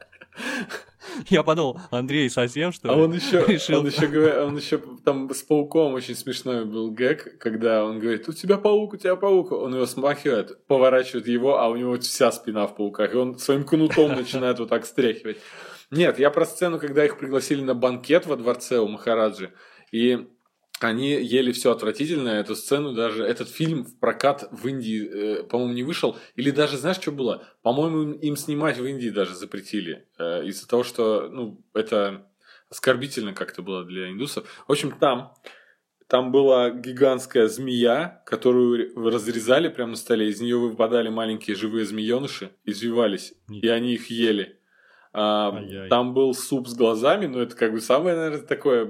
Я подумал, Андрей совсем что А он еще, решил? он еще, он еще там с пауком очень смешной был гэг, когда он говорит, у тебя паук, у тебя паук. Он его смахивает, поворачивает его, а у него вся спина в пауках. И он своим кнутом начинает вот так стряхивать. Нет, я про сцену, когда их пригласили на банкет во дворце у Махараджи. И они ели все отвратительное. Эту сцену даже... Этот фильм в прокат в Индии, э, по-моему, не вышел. Или даже, знаешь, что было? По-моему, им, им снимать в Индии даже запретили. э, из-за того, что, ну, это оскорбительно как-то было для индусов. В общем, там... Там была гигантская змея, которую разрезали прямо на столе. Из нее выпадали маленькие живые змееныши, извивались, и они их ели. А, там был суп с глазами, но это как бы самое, наверное, такое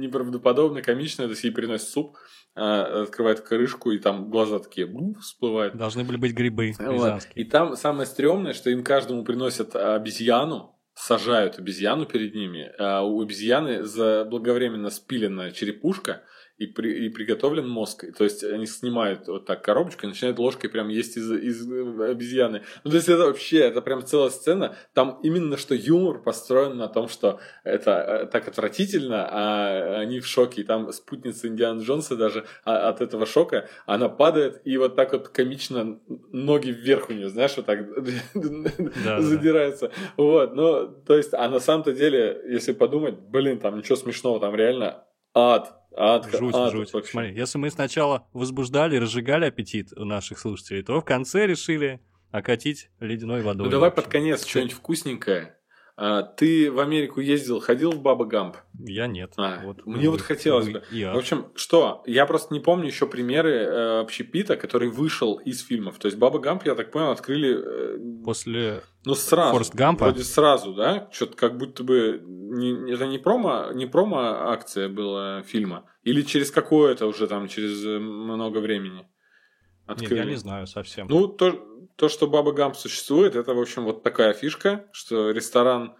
неправдоподобно комичное. То есть ей приносят суп, а, открывает крышку, и там глаза такие бу, всплывают. Должны были быть грибы Вот. И там самое стрёмное, что им каждому приносят обезьяну, сажают обезьяну перед ними, а у обезьяны заблаговременно спилена черепушка и, при- и приготовлен мозг. То есть они снимают вот так коробочку и начинают ложкой прям есть из, из обезьяны. Ну, то есть это вообще, это прям целая сцена. Там именно что юмор построен на том, что это э, так отвратительно, а они в шоке. И там спутница Индиана Джонса даже а, от этого шока, она падает и вот так вот комично ноги вверх у нее, знаешь, вот так да. задирается. Вот, ну, то есть, а на самом-то деле, если подумать, блин, там ничего смешного, там реально ад. Ад, Жуть, ад жуть. вообще. Смотри, если мы сначала возбуждали, разжигали аппетит у наших слушателей, то в конце решили окатить ледяной водой. Ну, давай под конец что-нибудь вкусненькое. А, ты в Америку ездил, ходил в Баба Гамп? Я нет. А, Вот мне вот вы- хотелось вы бы. я. В общем, что? Я просто не помню еще примеры э, общепита, который вышел из фильмов. То есть Баба Гамп, я так понял, открыли э, После ну сразу. Форест Гампа? Вроде сразу, да? Что-то как будто бы не- это не промо, не промо акция была фильма. Или через какое-то уже там, через э, много времени Нет, открыли. я не знаю совсем. Ну, то, то, что Баба Гамп существует, это, в общем, вот такая фишка, что ресторан...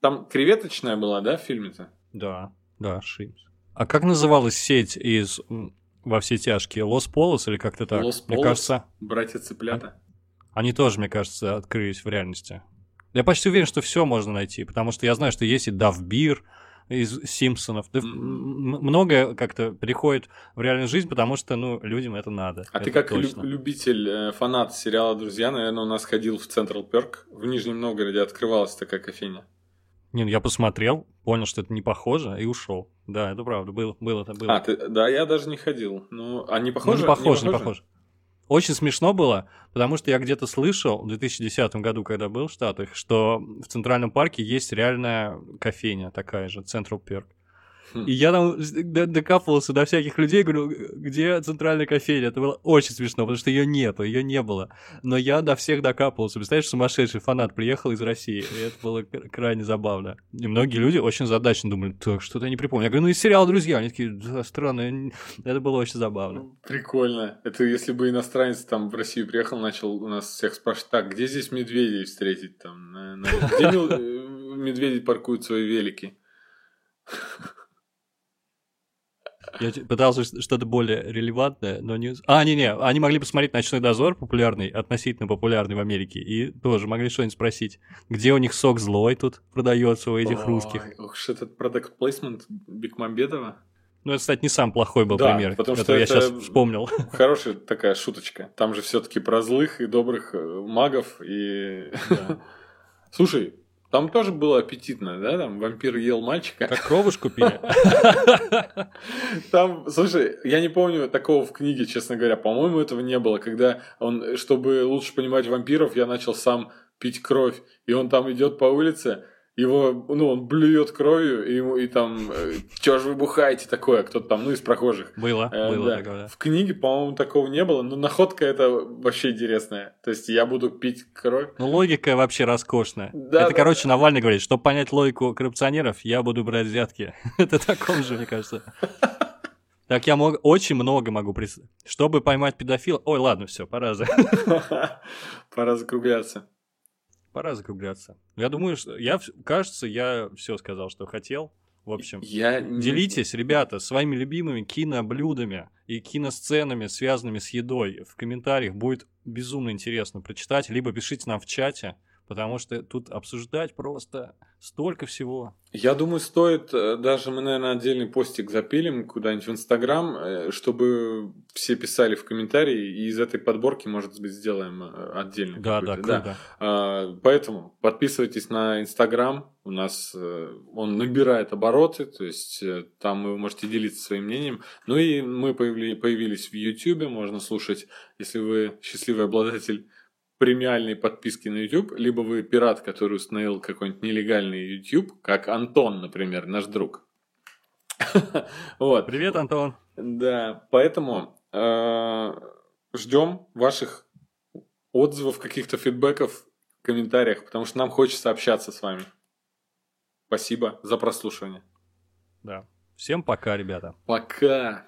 Там креветочная была, да, в фильме-то? Да, да, Шимс. А как называлась сеть из во все тяжкие? Лос Полос или как-то так? Лос Мне Полос? кажется, Братья-цыплята. они тоже, мне кажется, открылись в реальности. Я почти уверен, что все можно найти, потому что я знаю, что есть и Давбир из Симпсонов. Да, многое как-то приходит в реальную жизнь, потому что, ну, людям это надо. А ты Это как лю- точно. любитель, э, фанат сериала «Друзья», наверное, у нас ходил в Централ Перк. В Нижнем Новгороде открывалась такая кофейня. Не, ну я посмотрел, понял, что это не похоже, и ушел. Да, это правда, было, было, это было. А, ты, да, я даже не ходил. Ну, а не Ну, похоже? не похоже, не похоже. Очень смешно было, потому что я где-то слышал в 2010 году, когда был в Штатах, что в Центральном парке есть реальная кофейня такая же, Central Perk. Хм. И я там докапывался до всяких людей, говорю, где центральная кофейня? Это было очень смешно, потому что ее нету, ее не было. Но я до всех докапывался. Представляешь, сумасшедший фанат приехал из России, и это было крайне забавно. И многие люди очень задачно думали, так, что-то я не припомню. Я говорю, ну из сериала «Друзья». Они такие, да, странно. я не-». Это было очень забавно. Прикольно. Это если бы иностранец там в Россию приехал, начал у нас всех спрашивать, так, где здесь медведей встретить там? Где э, медведи паркуют свои велики? Я пытался что-то более релевантное, но не... А, не-не, они могли посмотреть «Ночной дозор», популярный, относительно популярный в Америке, и тоже могли что-нибудь спросить, где у них сок злой тут продается у этих Ой, русских. Ох этот продукт плейсмент Бекмамбетова. Ну, это, кстати, не сам плохой был Да, пример, потому что я сейчас вспомнил. Хорошая такая шуточка. Там же все-таки про злых и добрых э, магов. И... Да. Слушай, там тоже было аппетитно, да? Там вампир ел мальчика. Как кровушку пили. Там, слушай, я не помню такого в книге, честно говоря. По-моему, этого не было. Когда он, чтобы лучше понимать вампиров, я начал сам пить кровь. И он там идет по улице, его, ну, он блюет кровью, и, ему, и там, э, чё же вы бухаете такое, кто-то там, ну, из прохожих. Было, Э, было да. такое, да. В книге, по-моему, такого не было, но находка это вообще интересная. То есть я буду пить кровь. Ну, логика вообще роскошная. Да, это, да, короче, Навальный говорит, чтобы понять логику коррупционеров, я буду брать взятки. это таком же, мне кажется. Так я мог, очень много могу представить. Чтобы поймать педофила... Ой, ладно, все, пора, за- Пора закругляться. Пора закругляться. Я думаю, что... Я, кажется, я все сказал, что хотел. В общем, Я делитесь, ребята, своими любимыми киноблюдами и киносценами, связанными с едой. В комментариях будет безумно интересно прочитать. Либо пишите нам в чате потому что тут обсуждать просто столько всего. Я думаю, стоит, э, даже мы, наверное, отдельный постик запилим куда-нибудь в Инстаграм, э, чтобы все писали в комментарии, и из этой подборки, может быть, сделаем э, отдельно. Да, да, круто. А, Поэтому подписывайтесь на Инстаграм, у нас он набирает обороты, то есть там вы можете делиться своим мнением. Ну и мы появились в Ютубе, можно слушать, если вы счастливый обладатель премиальной подписки на YouTube, либо вы пират, который установил какой-нибудь нелегальный YouTube, как Антон, например, наш друг. Вот. Привет, Антон. Да, поэтому ждем ваших отзывов, каких-то фидбэков в комментариях, потому что нам хочется общаться с вами. Спасибо за прослушивание. Да. Всем пока, ребята. Пока.